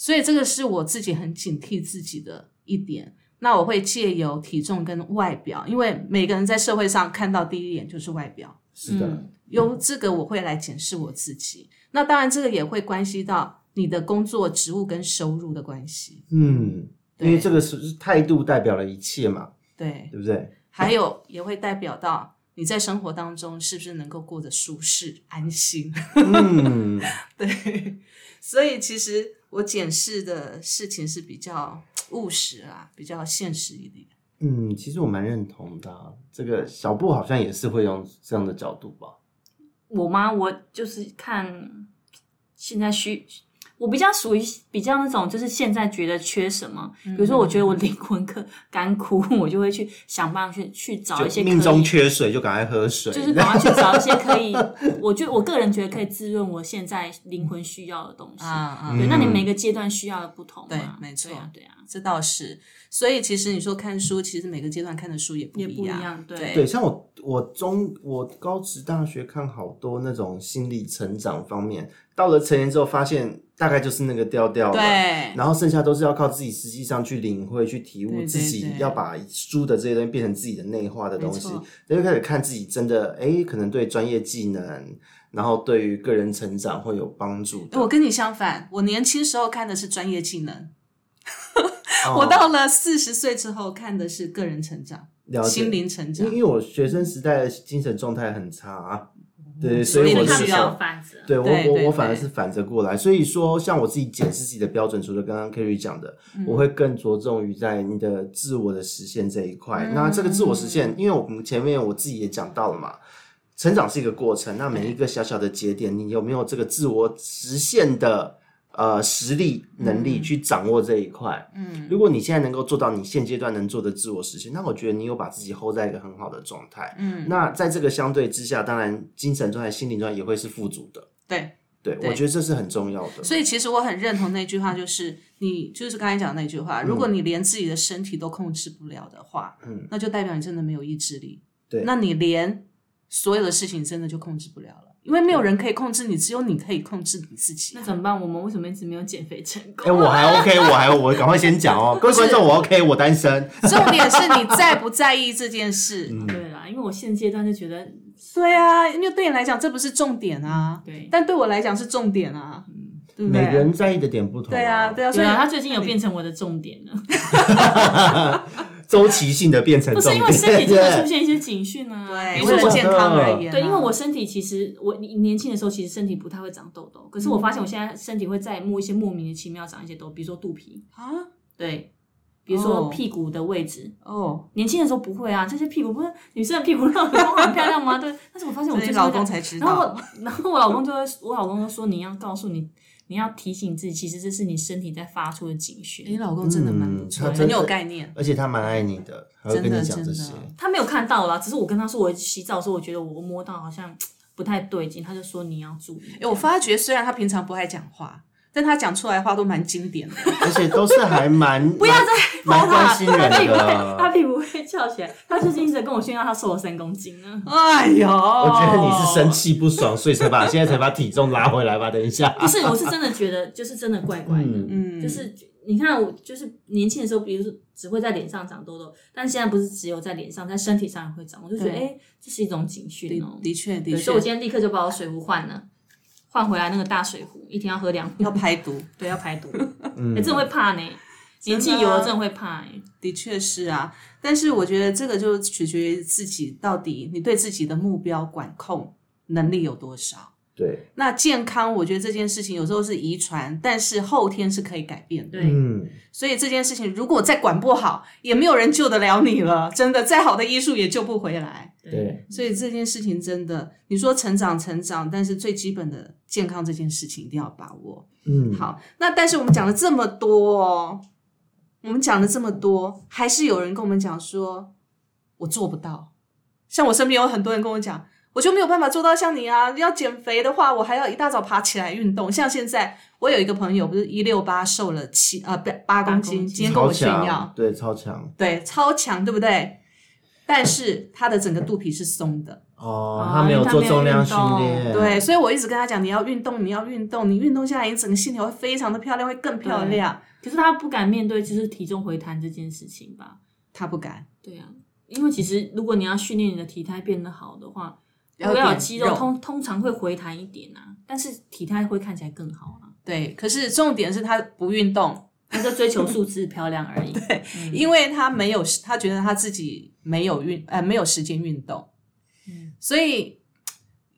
A: 所以这个是我自己很警惕自己的一点。那我会借由体重跟外表，因为每个人在社会上看到第一眼就是外表，
B: 是的，
C: 嗯
A: 由这个我会来检视我自己。那当然，这个也会关系到你的工作职务跟收入的关系。
B: 嗯，因
A: 对
B: 为这个是是态度代表了一切嘛，
A: 对，
B: 对不对？
A: 还有也会代表到你在生活当中是不是能够过得舒适安心。
B: 嗯，
A: 对，所以其实我检视的事情是比较务实啊，比较现实一点。
B: 嗯，其实我蛮认同的啊、这个小布好像也是会用这样的角度吧。
C: 我吗？我就是看现在需，我比较属于比较那种，就是现在觉得缺什么，比如说我觉得我灵魂可干枯，我就会去想办法去去找一些
B: 命中缺水，就赶快喝水。
C: 就是赶快去找一些可以，我觉我个人觉得可以滋润我现在灵魂需要的东西。
A: 啊啊，
C: 对，
B: 嗯
C: 那你每个阶段需要的不同嘛？
A: 对没错
C: 对啊，
A: 这倒是。所以其实你说看书，其实每个阶段看的书也不
C: 也不一
A: 样。
C: 样。对
A: 对
B: 对，像我我中我高职大学看好多那种心理成长方面，到了成年之后发现大概就是那个调调了。
A: 对
B: 然后剩下都是要靠自己实际上去领会、去体悟，自己要把书的这些东西变成自己的内化的东西
A: 没错，
B: 那就开始看自己真的哎，可能对专业技能，然后对于个人成长会有帮助的。
A: 我跟你相反，我年轻时候看的是专业技能，
B: 哦
A: 我到了四十岁之后看的是个人成长、
B: 了解。
A: 心灵成长
B: 因为。因为我学生时代的精神状态很差啊，对，
A: 所以
B: 我那
A: 你需要
B: 个时候
C: 反着。
B: 对我我我反而是反着过来，所以说像我自己检视自己的标准，除了刚刚 Kerry 讲的，
A: 嗯。
B: 我会更着重于在你的自我的实现这一块。
A: 嗯
B: 那这个自我实现，因为我们前面我自己也讲到了嘛，成长是一个过程，那每一个小小的节点，你有没有这个自我实现的呃实力能力去掌握这一块？
A: 嗯，
B: 如果你现在能够做到你现阶段能做的自我实现，那我觉得你有把自己 hold 在一个很好的状态。
A: 嗯，
B: 那在这个相对之下，当然精神状态、心灵状态也会是富足的。
A: 对。
B: 对，
A: 对
B: 我觉得这是很重要的。
A: 所以其实我很认同那句话，就是你就是刚才讲的那句话，如果你连自己的身体都控制不了的话，
B: 嗯，
A: 那就代表你真的没有意志力。
B: 对
A: 那你连所有的事情真的就控制不了了，因为没有人可以控制你，只有你可以控制你自己
C: 那。怎么办？我们为什么一直没有减肥成功？
B: 哎、我还 OK，我还我赶快先讲哦，各位观众，我 OK，我单身。
A: 重点是你在不在意这件事。
B: 嗯
C: 对啦，因为我现阶段就觉得，
A: 对啊，因为对你来讲这不是重点啊，
C: 对
A: 但对我来讲是重点啊，对不对？
B: 每个人在意的点不同、
A: 对啊，对啊，所以
C: 啊，他最近有变成我的重点了，
B: 周期性的变成
C: 不，是因为身体真的出
B: 对
C: 现一些警讯啊，
A: 对，
C: 比如说我
A: 为了健康而言啊，
C: 对，因为我身体其实我年轻的时候其实身体不太会长痘痘，可是我发现我现在身体会在摸一些莫名的奇妙长一些痘，比如说肚皮，
A: 啊？
C: 对，比如
A: 哦。
C: 说屁股的位置。
A: 哦，
C: 年轻的时候不会啊，这些屁股不是女生的屁股让很光很漂亮吗？对，但是我发现我
A: 所以老公才知道。
C: 然后，然后我老公就会，我老公就说你要告诉你你要提醒自己，其实这是你身体在发出的警讯。
A: 你老公真的蛮不错的，
B: 嗯他
A: 很有概念。
B: 而且他蛮爱你的，还会跟
A: 真的
B: 你讲这
A: 真的
B: 些。
C: 他没有看到啦，只是我跟他说，我洗澡的时候，我觉得我摸到好像不太对劲，他就说你要注意。
A: 哎，我发觉虽然他平常不爱讲话，但他讲出来的话都蛮经典的。
B: 而且都是还蛮 不
C: 要再
B: 蛮关心人
C: 他屁股会，他
B: 的。
C: 屁股会翘起来。他最近一直跟我炫耀他瘦了三公斤呢。
A: 哎呦，我
B: 我觉得你是生气不爽，所以才把现在才把体重拉回来吧。等一下，
C: 不是，我是真的觉得就是真的怪怪的。
B: 嗯
A: 嗯，
C: 就是你看我就是年轻的时候，比如说只会在脸上长痘痘，但现在不是只有在脸上，在身体上也会长，我就觉得哎、这是一种警讯
A: 的
C: 哦。
A: 的确的
C: 对，
A: 确
C: 所以我今天立刻就把我水壶换了，换回来那个大水壶，一天要喝两壶，
A: 要排毒，
C: 对，要排毒。
B: 嗯
C: 哎、真的会怕呢，年纪有了真的会怕哎。
A: 的确是啊。但是我觉得这个就取决于自己到底你对自己的目标管控能力有多少。
B: 对，
A: 那健康，我觉得这件事情有时候是遗传，但是后天是可以改变的。
C: 对，
B: 嗯，
A: 所以这件事情如果再管不好，也没有人救得了你了。真的，再好的医术也救不回来。
B: 对，
A: 所以这件事情真的，你说成长成长，但是最基本的健康这件事情一定要把握。
B: 嗯，
A: 好，那但是我们讲了这么多哦，我们讲了这么多，还是有人跟我们讲说，我做不到。像我身边有很多人跟我讲，我就没有办法做到像你啊。要减肥的话，我还要一大早爬起来运动。像现在，我有一个朋友，不是一六八瘦了七呃八八公斤，今天跟我炫耀，，
B: 对，超强
A: 对，超强，对不对？但是他的整个肚皮是松的，
B: 哦，
C: 哦
B: 他没有做重量训练，
A: 对，所以我一直跟他讲，你要运动，你要运动，你运动下来，你整个线条会非常的漂亮，会更漂亮。
C: 可是他不敢面对就是体重回弹这件事情吧？
A: 他不敢，
C: 对啊，因为其实如果你要训练你的体态变得好的话，
A: 要
C: 如果要有肌肉，通通常会回弹一点啊，但是体态会看起来更好啊。
A: 对，可是重点是他不运动，
C: 他就追求数字漂亮而已。对，
A: 因为他没有，他觉得他自己没有运，呃，没有时间运动，
C: 嗯。
A: 所以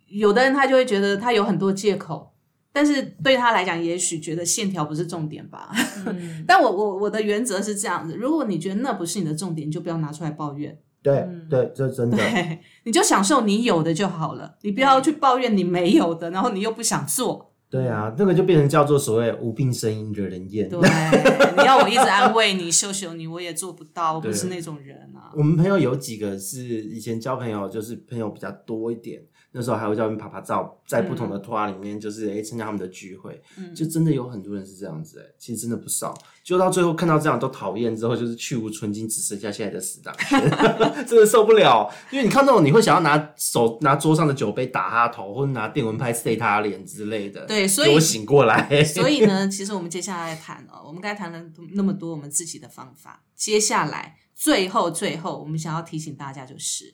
A: 有的人他就会觉得他有很多借口，但是对他来讲，也许觉得线条不是重点吧。
C: 嗯。
A: 但我我我的原则是这样子，如果你觉得那不是你的重点，你就不要拿出来抱怨，
B: 对
C: 嗯
B: 对，这真的，
A: 对，你就享受你有的就好了，你不要去抱怨你没有的，然后你又不想做。
B: 对啊，那个就变成叫做所谓无病呻吟惹人厌。
A: 对，你要我一直安慰你、羞羞你，我也做不到，我不是那种人啊。
B: 我们朋友有几个是以前交朋友，就是朋友比较多一点，那时候还会叫他们拍拍照，在不同的团里面，就是诶参加他们的聚会，
A: 嗯
B: 就真的有很多人是这样子诶，其实真的不少。就到最后看到这样都讨厌之后，就是去无存精，只剩下现在的死党，真的受不了。因为你看那种，你会想要拿手拿桌上的酒杯打他头，或者拿电蚊拍塞他脸之类的。
A: 对所以
B: 我醒过来。
A: 所以呢，其实我们接下来谈哦，我们刚才谈了那么多我们自己的方法，接下来最后最后，我们想要提醒大家就是，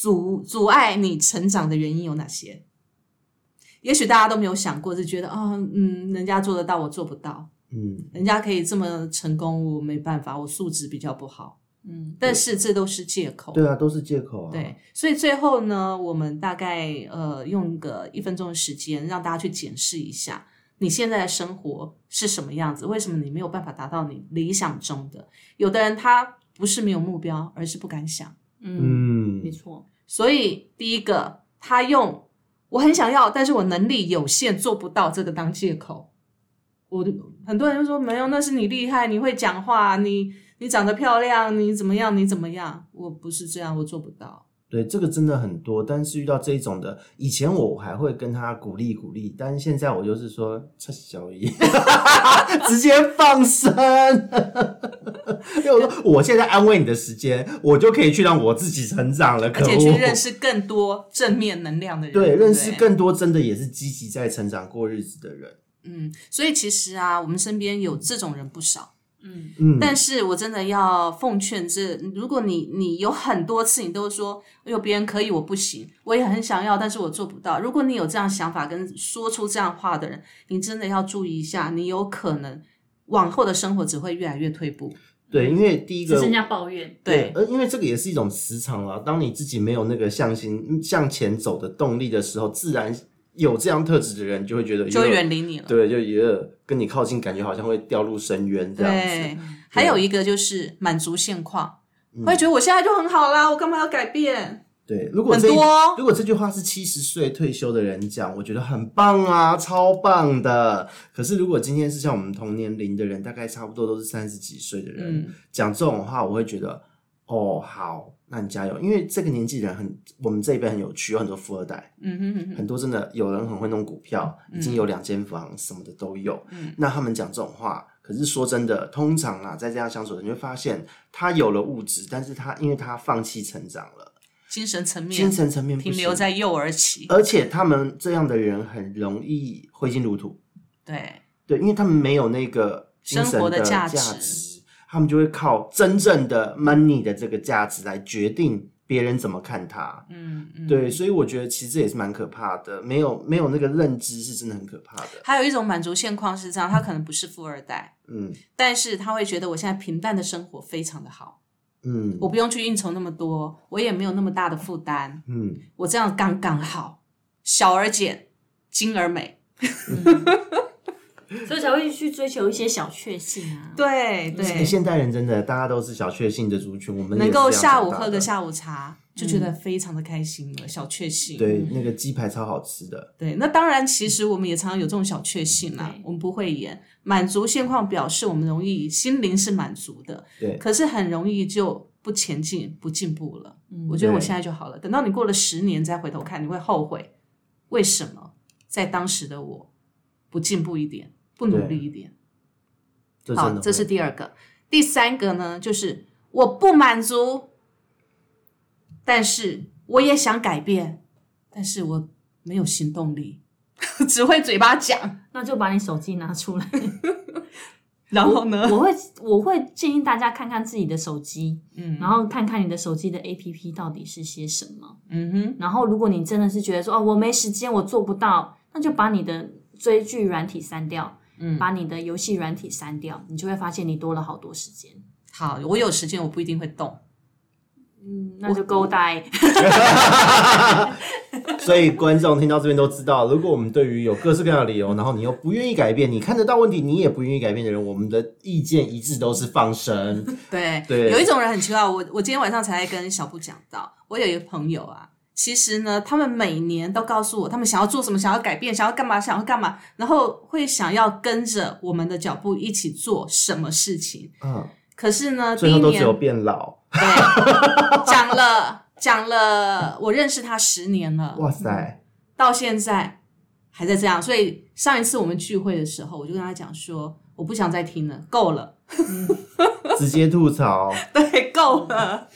A: 阻阻碍你成长的原因有哪些？也许大家都没有想过，就觉得啊、嗯，人家做得到，我做不到；
B: 嗯，
A: 人家可以这么成功，我没办法，我素质比较不好。
C: 嗯，
A: 但是这都是借口。
B: 对啊，都是借口啊。
A: 对，所以最后呢，我们大概呃用个一分钟的时间，让大家去检视一下你现在的生活是什么样子，为什么你没有办法达到你理想中的？有的人他不是没有目标，而是不敢想。
C: 嗯，
B: 嗯
C: 没，错，
A: 所以第一个，他用我很想要，但是我能力有限，做不到这个当借口。我的很多人就说没有，那是你厉害，你会讲话，你你长得漂亮，你怎么样，你怎么样？我不是这样，我做不到。
B: 对，这个真的很多。但是遇到这一种的，以前我还会跟他鼓励鼓励，但是现在我就是说，这小姨 直接放生。因为我说，我现在安慰你的时间，我就可以去让我自己成长了。可
A: 而且去认识更多正面能量的人，
B: 对，
A: 不
B: 认识更多真的也是积极在成长过日子的人。
A: 嗯，所以其实啊，我们身边有这种人不少。
C: 嗯，
B: 嗯，
A: 但是我真的要奉劝这，如果你你有很多次你都说，哎呦别人可以我不行，我也很想要，但是我做不到。如果你有这样想法跟说出这样话的人，你真的要注意一下，你有可能往后的生活只会越来越退步。
B: 对，因为第一个
C: 只剩下抱怨。
A: 对，
B: 呃，因为这个也是一种磁场啊。当你自己没有那个向心向前走的动力的时候，自然有这样特质的人就会觉得
A: 就会远离你了。
B: 对，就也跟你靠近，感觉好像会掉入深渊这样子。，
A: 还有一个就是满足现况，
B: 嗯
A: 会觉得我现在就很好啦，我干嘛要改变？
B: 对，如果这
A: 很多哦
B: 如果这句话是七十岁退休的人讲，我觉得很棒啊，超棒的。可是如果今天是像我们同年龄的人，大概差不多都是三十几岁的人
A: 嗯
B: 讲、这种话，我会觉得哦，好，那你加油，因为这个年纪人很，我们这一辈很有趣，有很多富二代，
A: 嗯哼
B: 很多真的有人很会弄股票，已经有两间房，什么的都有。
A: 嗯
B: 那他们讲这种话，可是说真的，通常啊，在这样相处的，你会发现他有了物质，但是他因为他放弃成长了，
A: 精神层面
B: 精神层面
A: 停留在幼儿期，
B: 而且他们这样的人很容易挥金如土，
A: 对，
B: 对，因为他们没有那个
A: 生活的
B: 价
A: 价值
B: 他们就会靠真正的 money 的这个价值来决定别人怎么看他。
A: 嗯嗯，
B: 对，所以我觉得其实这也是蛮可怕的，没有没有那个认知是真的很可怕的。
A: 还有一种满足现况是这样，他可能不是富二代，
B: 嗯。
A: 但是他会觉得我现在平淡的生活非常的好，
B: 嗯。
A: 我不用去应酬那么多，我也没有那么大的负担，
B: 嗯，
A: 我这样刚刚好，小而简，精而美。
C: 所以才会去追求一些小确幸啊。
A: 对对，
B: 现代人真的大家都是小确幸的族群，我们
A: 能够下午喝个下午茶，就觉得非常的开心了，小确幸。
B: 对那个鸡排超好吃的，
A: 对，那当然，其实我们也常常有这种小确幸啦，我们不会演满足现况，表示我们容易心灵是满足的，
B: 对
A: 可是很容易就不前进、不进步了。
C: 嗯
A: 我觉得我现在就好了，等到你过了十年再回头看，你会后悔为什么在当时的我不进步一点，不努力一点。好，
B: 这
A: 是第二个。第三个呢，就是我不满足，但是我也想改变，但是我没有行动力，只会嘴巴讲。
C: 那就把你手机拿出来。
A: 然后呢？
C: 我会我会建议大家看看自己的手机，
A: 嗯
C: 然后看看你的手机的 APP 到底是些什么。
A: 嗯哼，
C: 然后如果你真的是觉得说哦我没时间我做不到，那就把你的追剧软体删掉，
A: 嗯
C: 把你的游戏软体删掉，你就会发现你多了好多时间。
A: 好，我有时间，我不一定会动。
C: 嗯，那就勾呆。
B: 所以观众听到这边都知道，如果我们对于有各式各样的理由，然后你又不愿意改变，你看得到问题，你也不愿意改变的人，我们的意见一致都是放生。
A: 对，
B: 对
A: 有一种人很奇怪，我我今天晚上才跟小布讲到，我有一个朋友啊，其实呢，他们每年都告诉我，他们想要做什么，想要改变，想要干嘛，想要干嘛，然后会想要跟着我们的脚步一起做什么事情。
B: 嗯，
A: 可是呢，第
B: 最
A: 一年
B: 后都只有变老。
A: 对讲了讲了，我认识他十年了，
B: 哇塞，
A: 到现在还在这样。所以上一次我们聚会的时候，我就跟他讲说，我不想再听了，够了。
B: 直接吐槽。
A: 对，够了。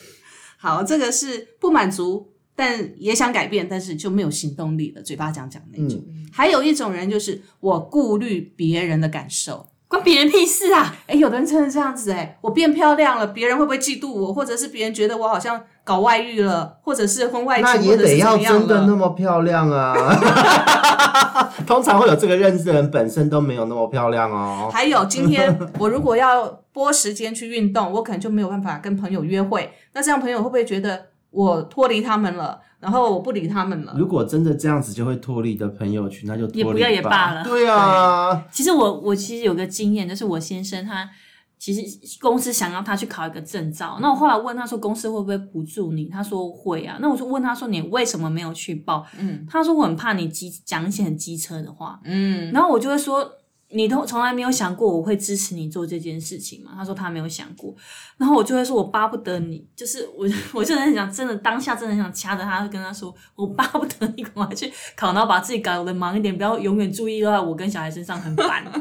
A: 好，这个是不满足，但也想改变，但是就没有行动力了，嘴巴讲讲那种。
B: 嗯，
A: 还有一种人就是我顾虑别人的感受。
C: 关别人屁事啊！
A: 哎，有的人真的这样子哎，我变漂亮了，别人会不会嫉妒我，或者是别人觉得我好像搞外遇了，或者是婚外情，
B: 那也得要真的那
A: 了？
B: 么漂亮啊！通常会有这个认知的人本身都没有那么漂亮哦。
A: 还有今天我如果要拨时间去运动，我可能就没有办法跟朋友约会。那这样朋友会不会觉得我脱离他们了，然后我不理他们了？
B: 如果真的这样子就会脱离的朋友群，那就
C: 也不要也罢了
B: 对啊，
C: 其实我我其实有个经验，就是我先生他其实公司想要他去考一个证照，那我后来问他说公司会不会补助你？他说会啊。那我就问他说你为什么没有去报？
A: 嗯
C: 他说我很怕你机讲一些很机车的话，
A: 嗯，
C: 然后我就会说。你都从来没有想过我会支持你做这件事情吗？他说他没有想过，然后我就会说，我巴不得你，就是我，我就很想，真的当下真的很想掐着他，跟他说，我巴不得你赶快去考，然后把自己搞得忙一点，不要永远注意到我跟小孩身上很烦。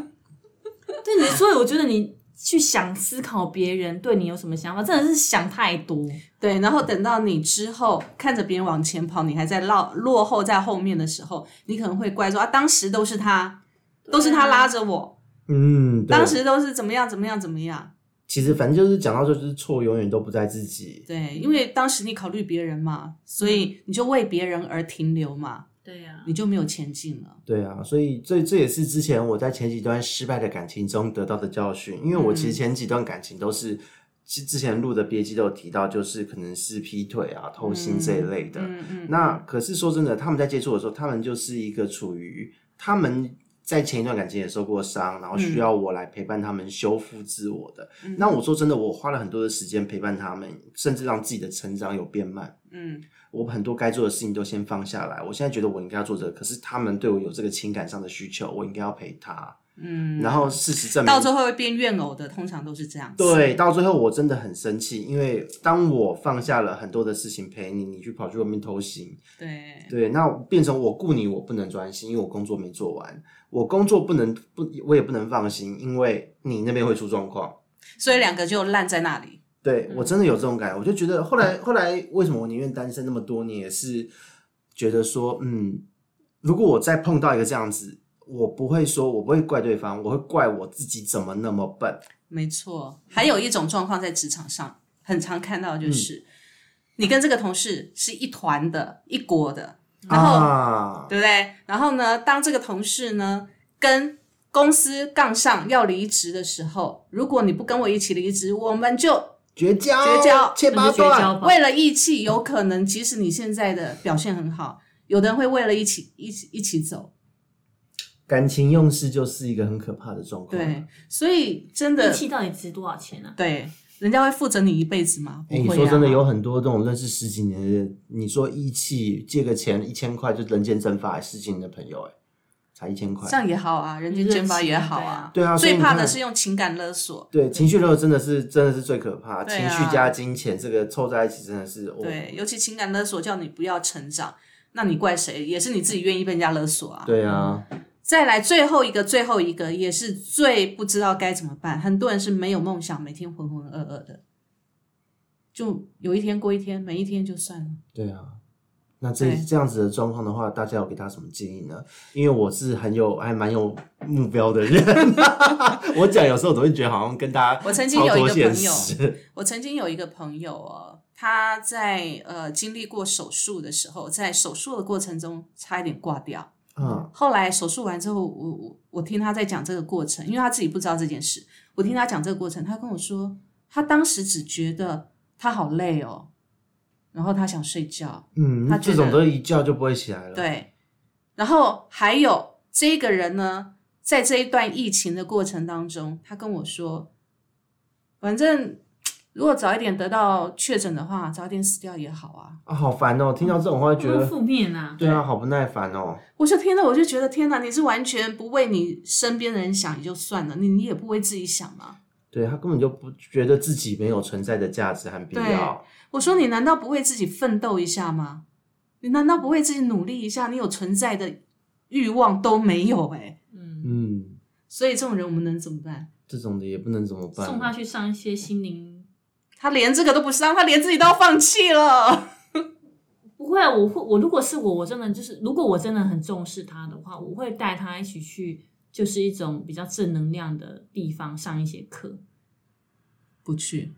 C: 对你，所以我觉得你去想思考别人对你有什么想法，真的是想太多。
A: 对，然后等到你之后看着别人往前跑，你还在落落后在后面的时候，你可能会怪说啊，当时都是他，都是他拉着我，
B: 嗯，
A: 当时都是怎么样怎么样怎么样。
B: 其实反正就是讲到就是错永远都不在自己。
A: 对，因为当时你考虑别人嘛，所以你就为别人而停留嘛，
C: 对呀、
A: 你就没有前进了。
B: 对啊，所以这这也是之前我在前几段失败的感情中得到的教训，因为我其实前几段感情都是。之之前录的别记都有提到，就是可能是劈腿啊、偷腥这一类的。
A: 嗯嗯，
B: 那可是说真的，他们在接触的时候，他们就是一个处于他们在前一段感情也受过伤，然后需要我来陪伴他们修复自我的。
A: 嗯
B: 那我说真的，我花了很多的时间陪伴他们，甚至让自己的成长有变慢。
A: 嗯，
B: 我很多该做的事情都先放下来。我现在觉得我应该要做这个，可是他们对我有这个情感上的需求，我应该要陪他。
A: 嗯，
B: 然后事实证明，
A: 到最后会变怨偶的，通常都是这样子。
B: 对，到最后我真的很生气，因为当我放下了很多的事情陪你，你去跑去外面偷腥，
A: 对
B: 对，那变成我顾你，我不能专心，因为我工作没做完，我工作不能不，我也不能放心，因为你那边会出状况。
A: 所以两个就烂在那里。
B: 对我真的有这种感觉，我就觉得后来后来为什么我宁愿单身那么多年，也是觉得说，嗯，如果我再碰到一个这样子，我不会说，我不会怪对方，我会怪我自己怎么那么笨。
A: 没错，还有一种状况在职场上很常看到，
B: 嗯
A: 就是、你跟这个同事是一团的、一国的，然后、
B: 啊，
A: 对不对？然后呢，当这个同事呢跟公司杠上要离职的时候，如果你不跟我一起离职，我们就
B: 绝交，
A: 绝交
B: 切八
C: 那就绝交
B: 段。
A: 为了义气，有可能即使你现在的表现很好，有的人会为了一起一起一起走。
B: 感情用事就是一个很可怕的状况。
A: 对，所以真的
C: 义气到底值多少钱啊？
A: 对，人家会负责你一辈子吗？不
B: 哎、
A: 会、啊
B: 你说真的，有很多这种认识十几年的，你说义气借个钱一千块就人间蒸发，十几年的朋友、哎，才一千块
A: 这。样也好啊，人间蒸发也好啊。
B: 对啊，
A: 最怕的是用情感勒索。
B: 对情绪勒索真的是真的是最可怕，
A: 啊
B: 情绪加金钱这个凑在一起真的是，哦、
A: 对，尤其情感勒索叫你不要成长，那你怪谁？也是你自己愿意被人家勒索啊。
B: 对啊，
A: 再来最后一个，最后一个也是最不知道该怎么办。很多人是没有梦想，每天浑浑噩噩的，就有一天过一天，每一天就算了。
B: 对啊。那这这样子的状况的话，大家有给他什么建议呢？因为我是很有还蛮有目标的人，我讲有时候总会觉得好像跟大家
A: 我曾经有一个朋友我曾经有一个朋友哦，他在呃经历过手术的时候，在手术的过程中差一点挂掉。
B: 嗯
A: 后来手术完之后，我我我听他在讲这个过程，因为他自己不知道这件事，我听他讲这个过程，他跟我说，他当时只觉得他好累哦，然后他想睡觉，
B: 嗯，
A: 他
B: 这种都一觉就不会起来了。，
A: 对，然后还有这个人呢，在这一段疫情的过程当中，他跟我说，反正如果早一点得到确诊的话，早一点死掉也好啊。
B: 啊，好烦哦！听到这种话，觉得
C: 多负面啊！
B: 对啊，好不耐烦哦。
A: 我就听了，我就觉得天哪，你是完全不为你身边的人想也就算了，你你也不为自己想吗？
B: 对他根本就不觉得自己没有存在的价值和必要。
A: 我说你难道不为自己奋斗一下吗？你难道不为自己努力一下？你有存在的欲望都没有哎、
C: 嗯，
B: 嗯，
A: 所以这种人我们能怎么办？
B: 这种的也不能怎么办。
C: 送他去上一些心灵。
A: 他连这个都不上，他连自己都要放弃了。
C: 不会啊，我会，我如果是我，我真的就是，如果我真的很重视他的话，我会带他一起去，就是一种比较正能量的地方上一些课。
A: 不去，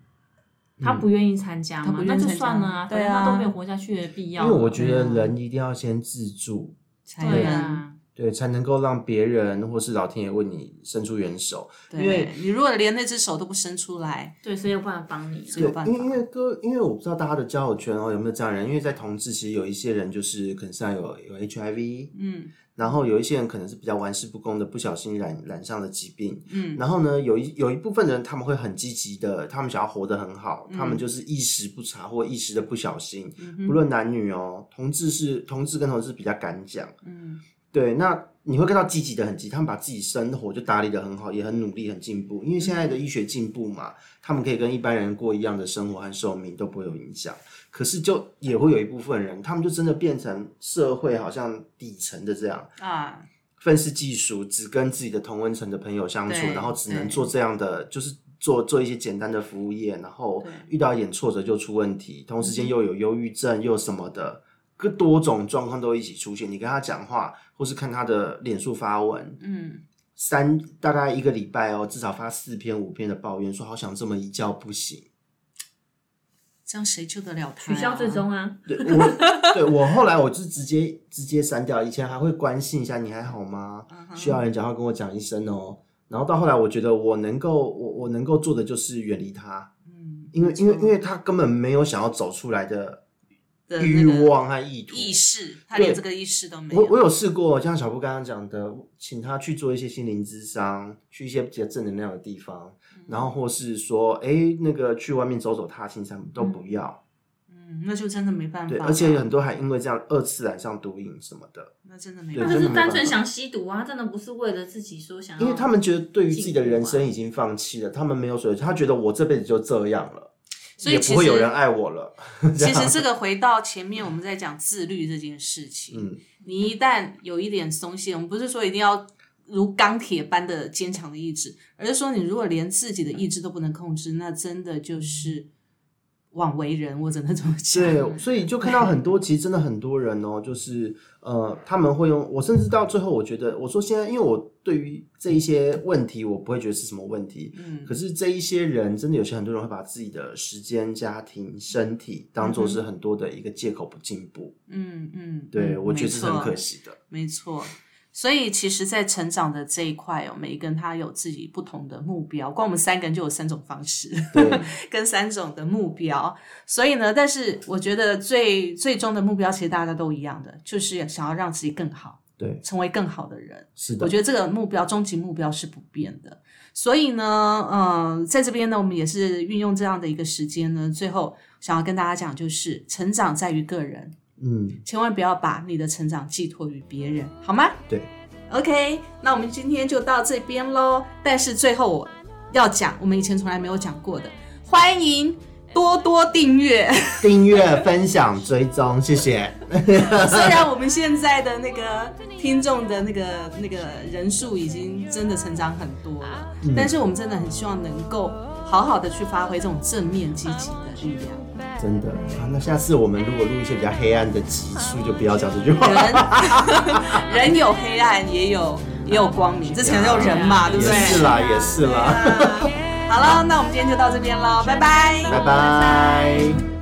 C: 他不愿意参加
A: 他不
C: 嘛，那就算了啊，
A: 对啊
C: 反正他都没有活下去的必要。
B: 因为我觉得人一定要先自助，
A: 才
C: 对
A: 能
C: 啊，
B: 对，才能够让别人或是老天爷为你伸出援手。
A: 对，
B: 因为
A: 你如果连那只手都不伸出来，
C: 对，谁有办法帮你？
B: 对，
A: 是有办法
B: 因为因为各因为我不知道大家的交友圈哦有没有这样人，因为在同志其实有一些人就是可能身上有有 HIV，
A: 嗯
B: 然后有一些人可能是比较玩世不恭的，不小心染染上了疾病。
A: 嗯，
B: 然后呢，有一有一部分人他们会很积极的，他们想要活得很好，
A: 嗯
B: 他们就是一时不察或一时的不小心，不论男女哦，同志是同志跟同志比较敢讲，
A: 嗯
B: 对，那你会看到积极的很积极，他们把自己生活就打理的很好，也很努力很进步，因为现在的医学进步嘛，他们可以跟一般人过一样的生活和寿命都不会有影响。可是就也会有一部分人，他们就真的变成社会好像底层的这样，
A: 啊，
B: 愤世嫉俗，只跟自己的同温层的朋友相处，然后只能做这样的，就是做做一些简单的服务业，然后遇到一点挫折就出问题，同时间又有忧郁症又什么的，各多种状况都一起出现。你跟他讲话，或是看他的脸书发文，
A: 嗯，
B: 三大概一个礼拜哦，至少发四篇五篇的抱怨，说好想这么一觉不醒。
A: 这样谁救得了他、
C: 取消最终啊，
B: 对我，对我后来我就直接直接删掉，以前还会关心一下你还好吗？
A: 嗯
B: 需要人讲话跟我讲一声哦。然后到后来，我觉得我能够我我能够做的就是远离他，
A: 嗯，
B: 因为因为因
A: 为
B: 为他根本没有想要走出来的
A: 的
B: 欲望和意图。
A: 意识，他连这个意识都没有
B: 我我
A: 有。
B: 试过，像小布刚刚讲的，请他去做一些心灵智商，去一些比较正能量的地方，
A: 嗯
B: 然后或是说，哎，那个去外面走走踏青什么都不要。
A: 嗯，那就真的没办法
B: 对，
A: 法。
B: 而且很多还因为这样二次染上毒瘾什么的，
A: 那真的没
B: 对
A: 办法。
C: 他就是单纯想吸毒啊，真的不是为了自己说想要，
B: 因为他们觉得对于自己的人生已经放弃了，他们没有所谓，他觉得我这辈子就这样了，也
A: 所以其实
B: 不会有人爱我了。
A: 其实这个回到前面我们在讲自律这件事情，
B: 嗯，
A: 你一旦有一点松懈，我们不是说一定要如钢铁般的坚强的意志，而是说你如果连自己的意志都不能控制，那真的就是枉为人，我只能这么讲。
B: 对，所以就看到很多，其实真的很多人哦，就是呃，他们会用我，甚至到最后，我觉得，我说现在，因为我对于这一些问题，我不会觉得是什么问题，
A: 嗯
B: 可是这一些人，真的有些很多人会把自己的时间、家庭、身体当做是很多的一个借口，不进步。
A: 嗯嗯，
B: 对、
A: 嗯
B: 我觉得是很可。
A: 没错
B: 惜的。
A: 没错。所以其实，在成长的这一块哦，每一个人他有自己不同的目标，光我们三个人就有三种方式。
B: 对，
A: 跟三种的目标。所以呢，但是我觉得最最终的目标其实大家都一样的，就是想要让自己更好，
B: 对，
A: 成为更好的人。
B: 是的
A: 我，觉得这个目标终极目标是不变的。所以呢，嗯、在这边呢，我们也是运用这样的一个时间呢，最后想要跟大家讲，就是成长在于个人，
B: 嗯，
A: 千万不要把你的成长寄托于别人，好吗？
B: 对
A: ，OK，那我们今天就到这边喽。但是最后我要讲，我们以前从来没有讲过的，欢迎多多订阅。
B: 订阅、分享、追踪，谢谢。
A: 虽然我们现在的那个听众的那个那个人数已经真的成长很多了，但是我们真的很希望能够好好的去发挥这种正面积极的力量。
B: 真的啊，那下次我们如果录一些比较黑暗的集数，就不要讲这句话。
A: 人 人有黑暗，也有也有光明，之前有人嘛，对不
B: 也
A: 对？
B: 是啦，也是啦。
A: 好了，那我们今天就到这边喽，拜拜。
B: 拜拜。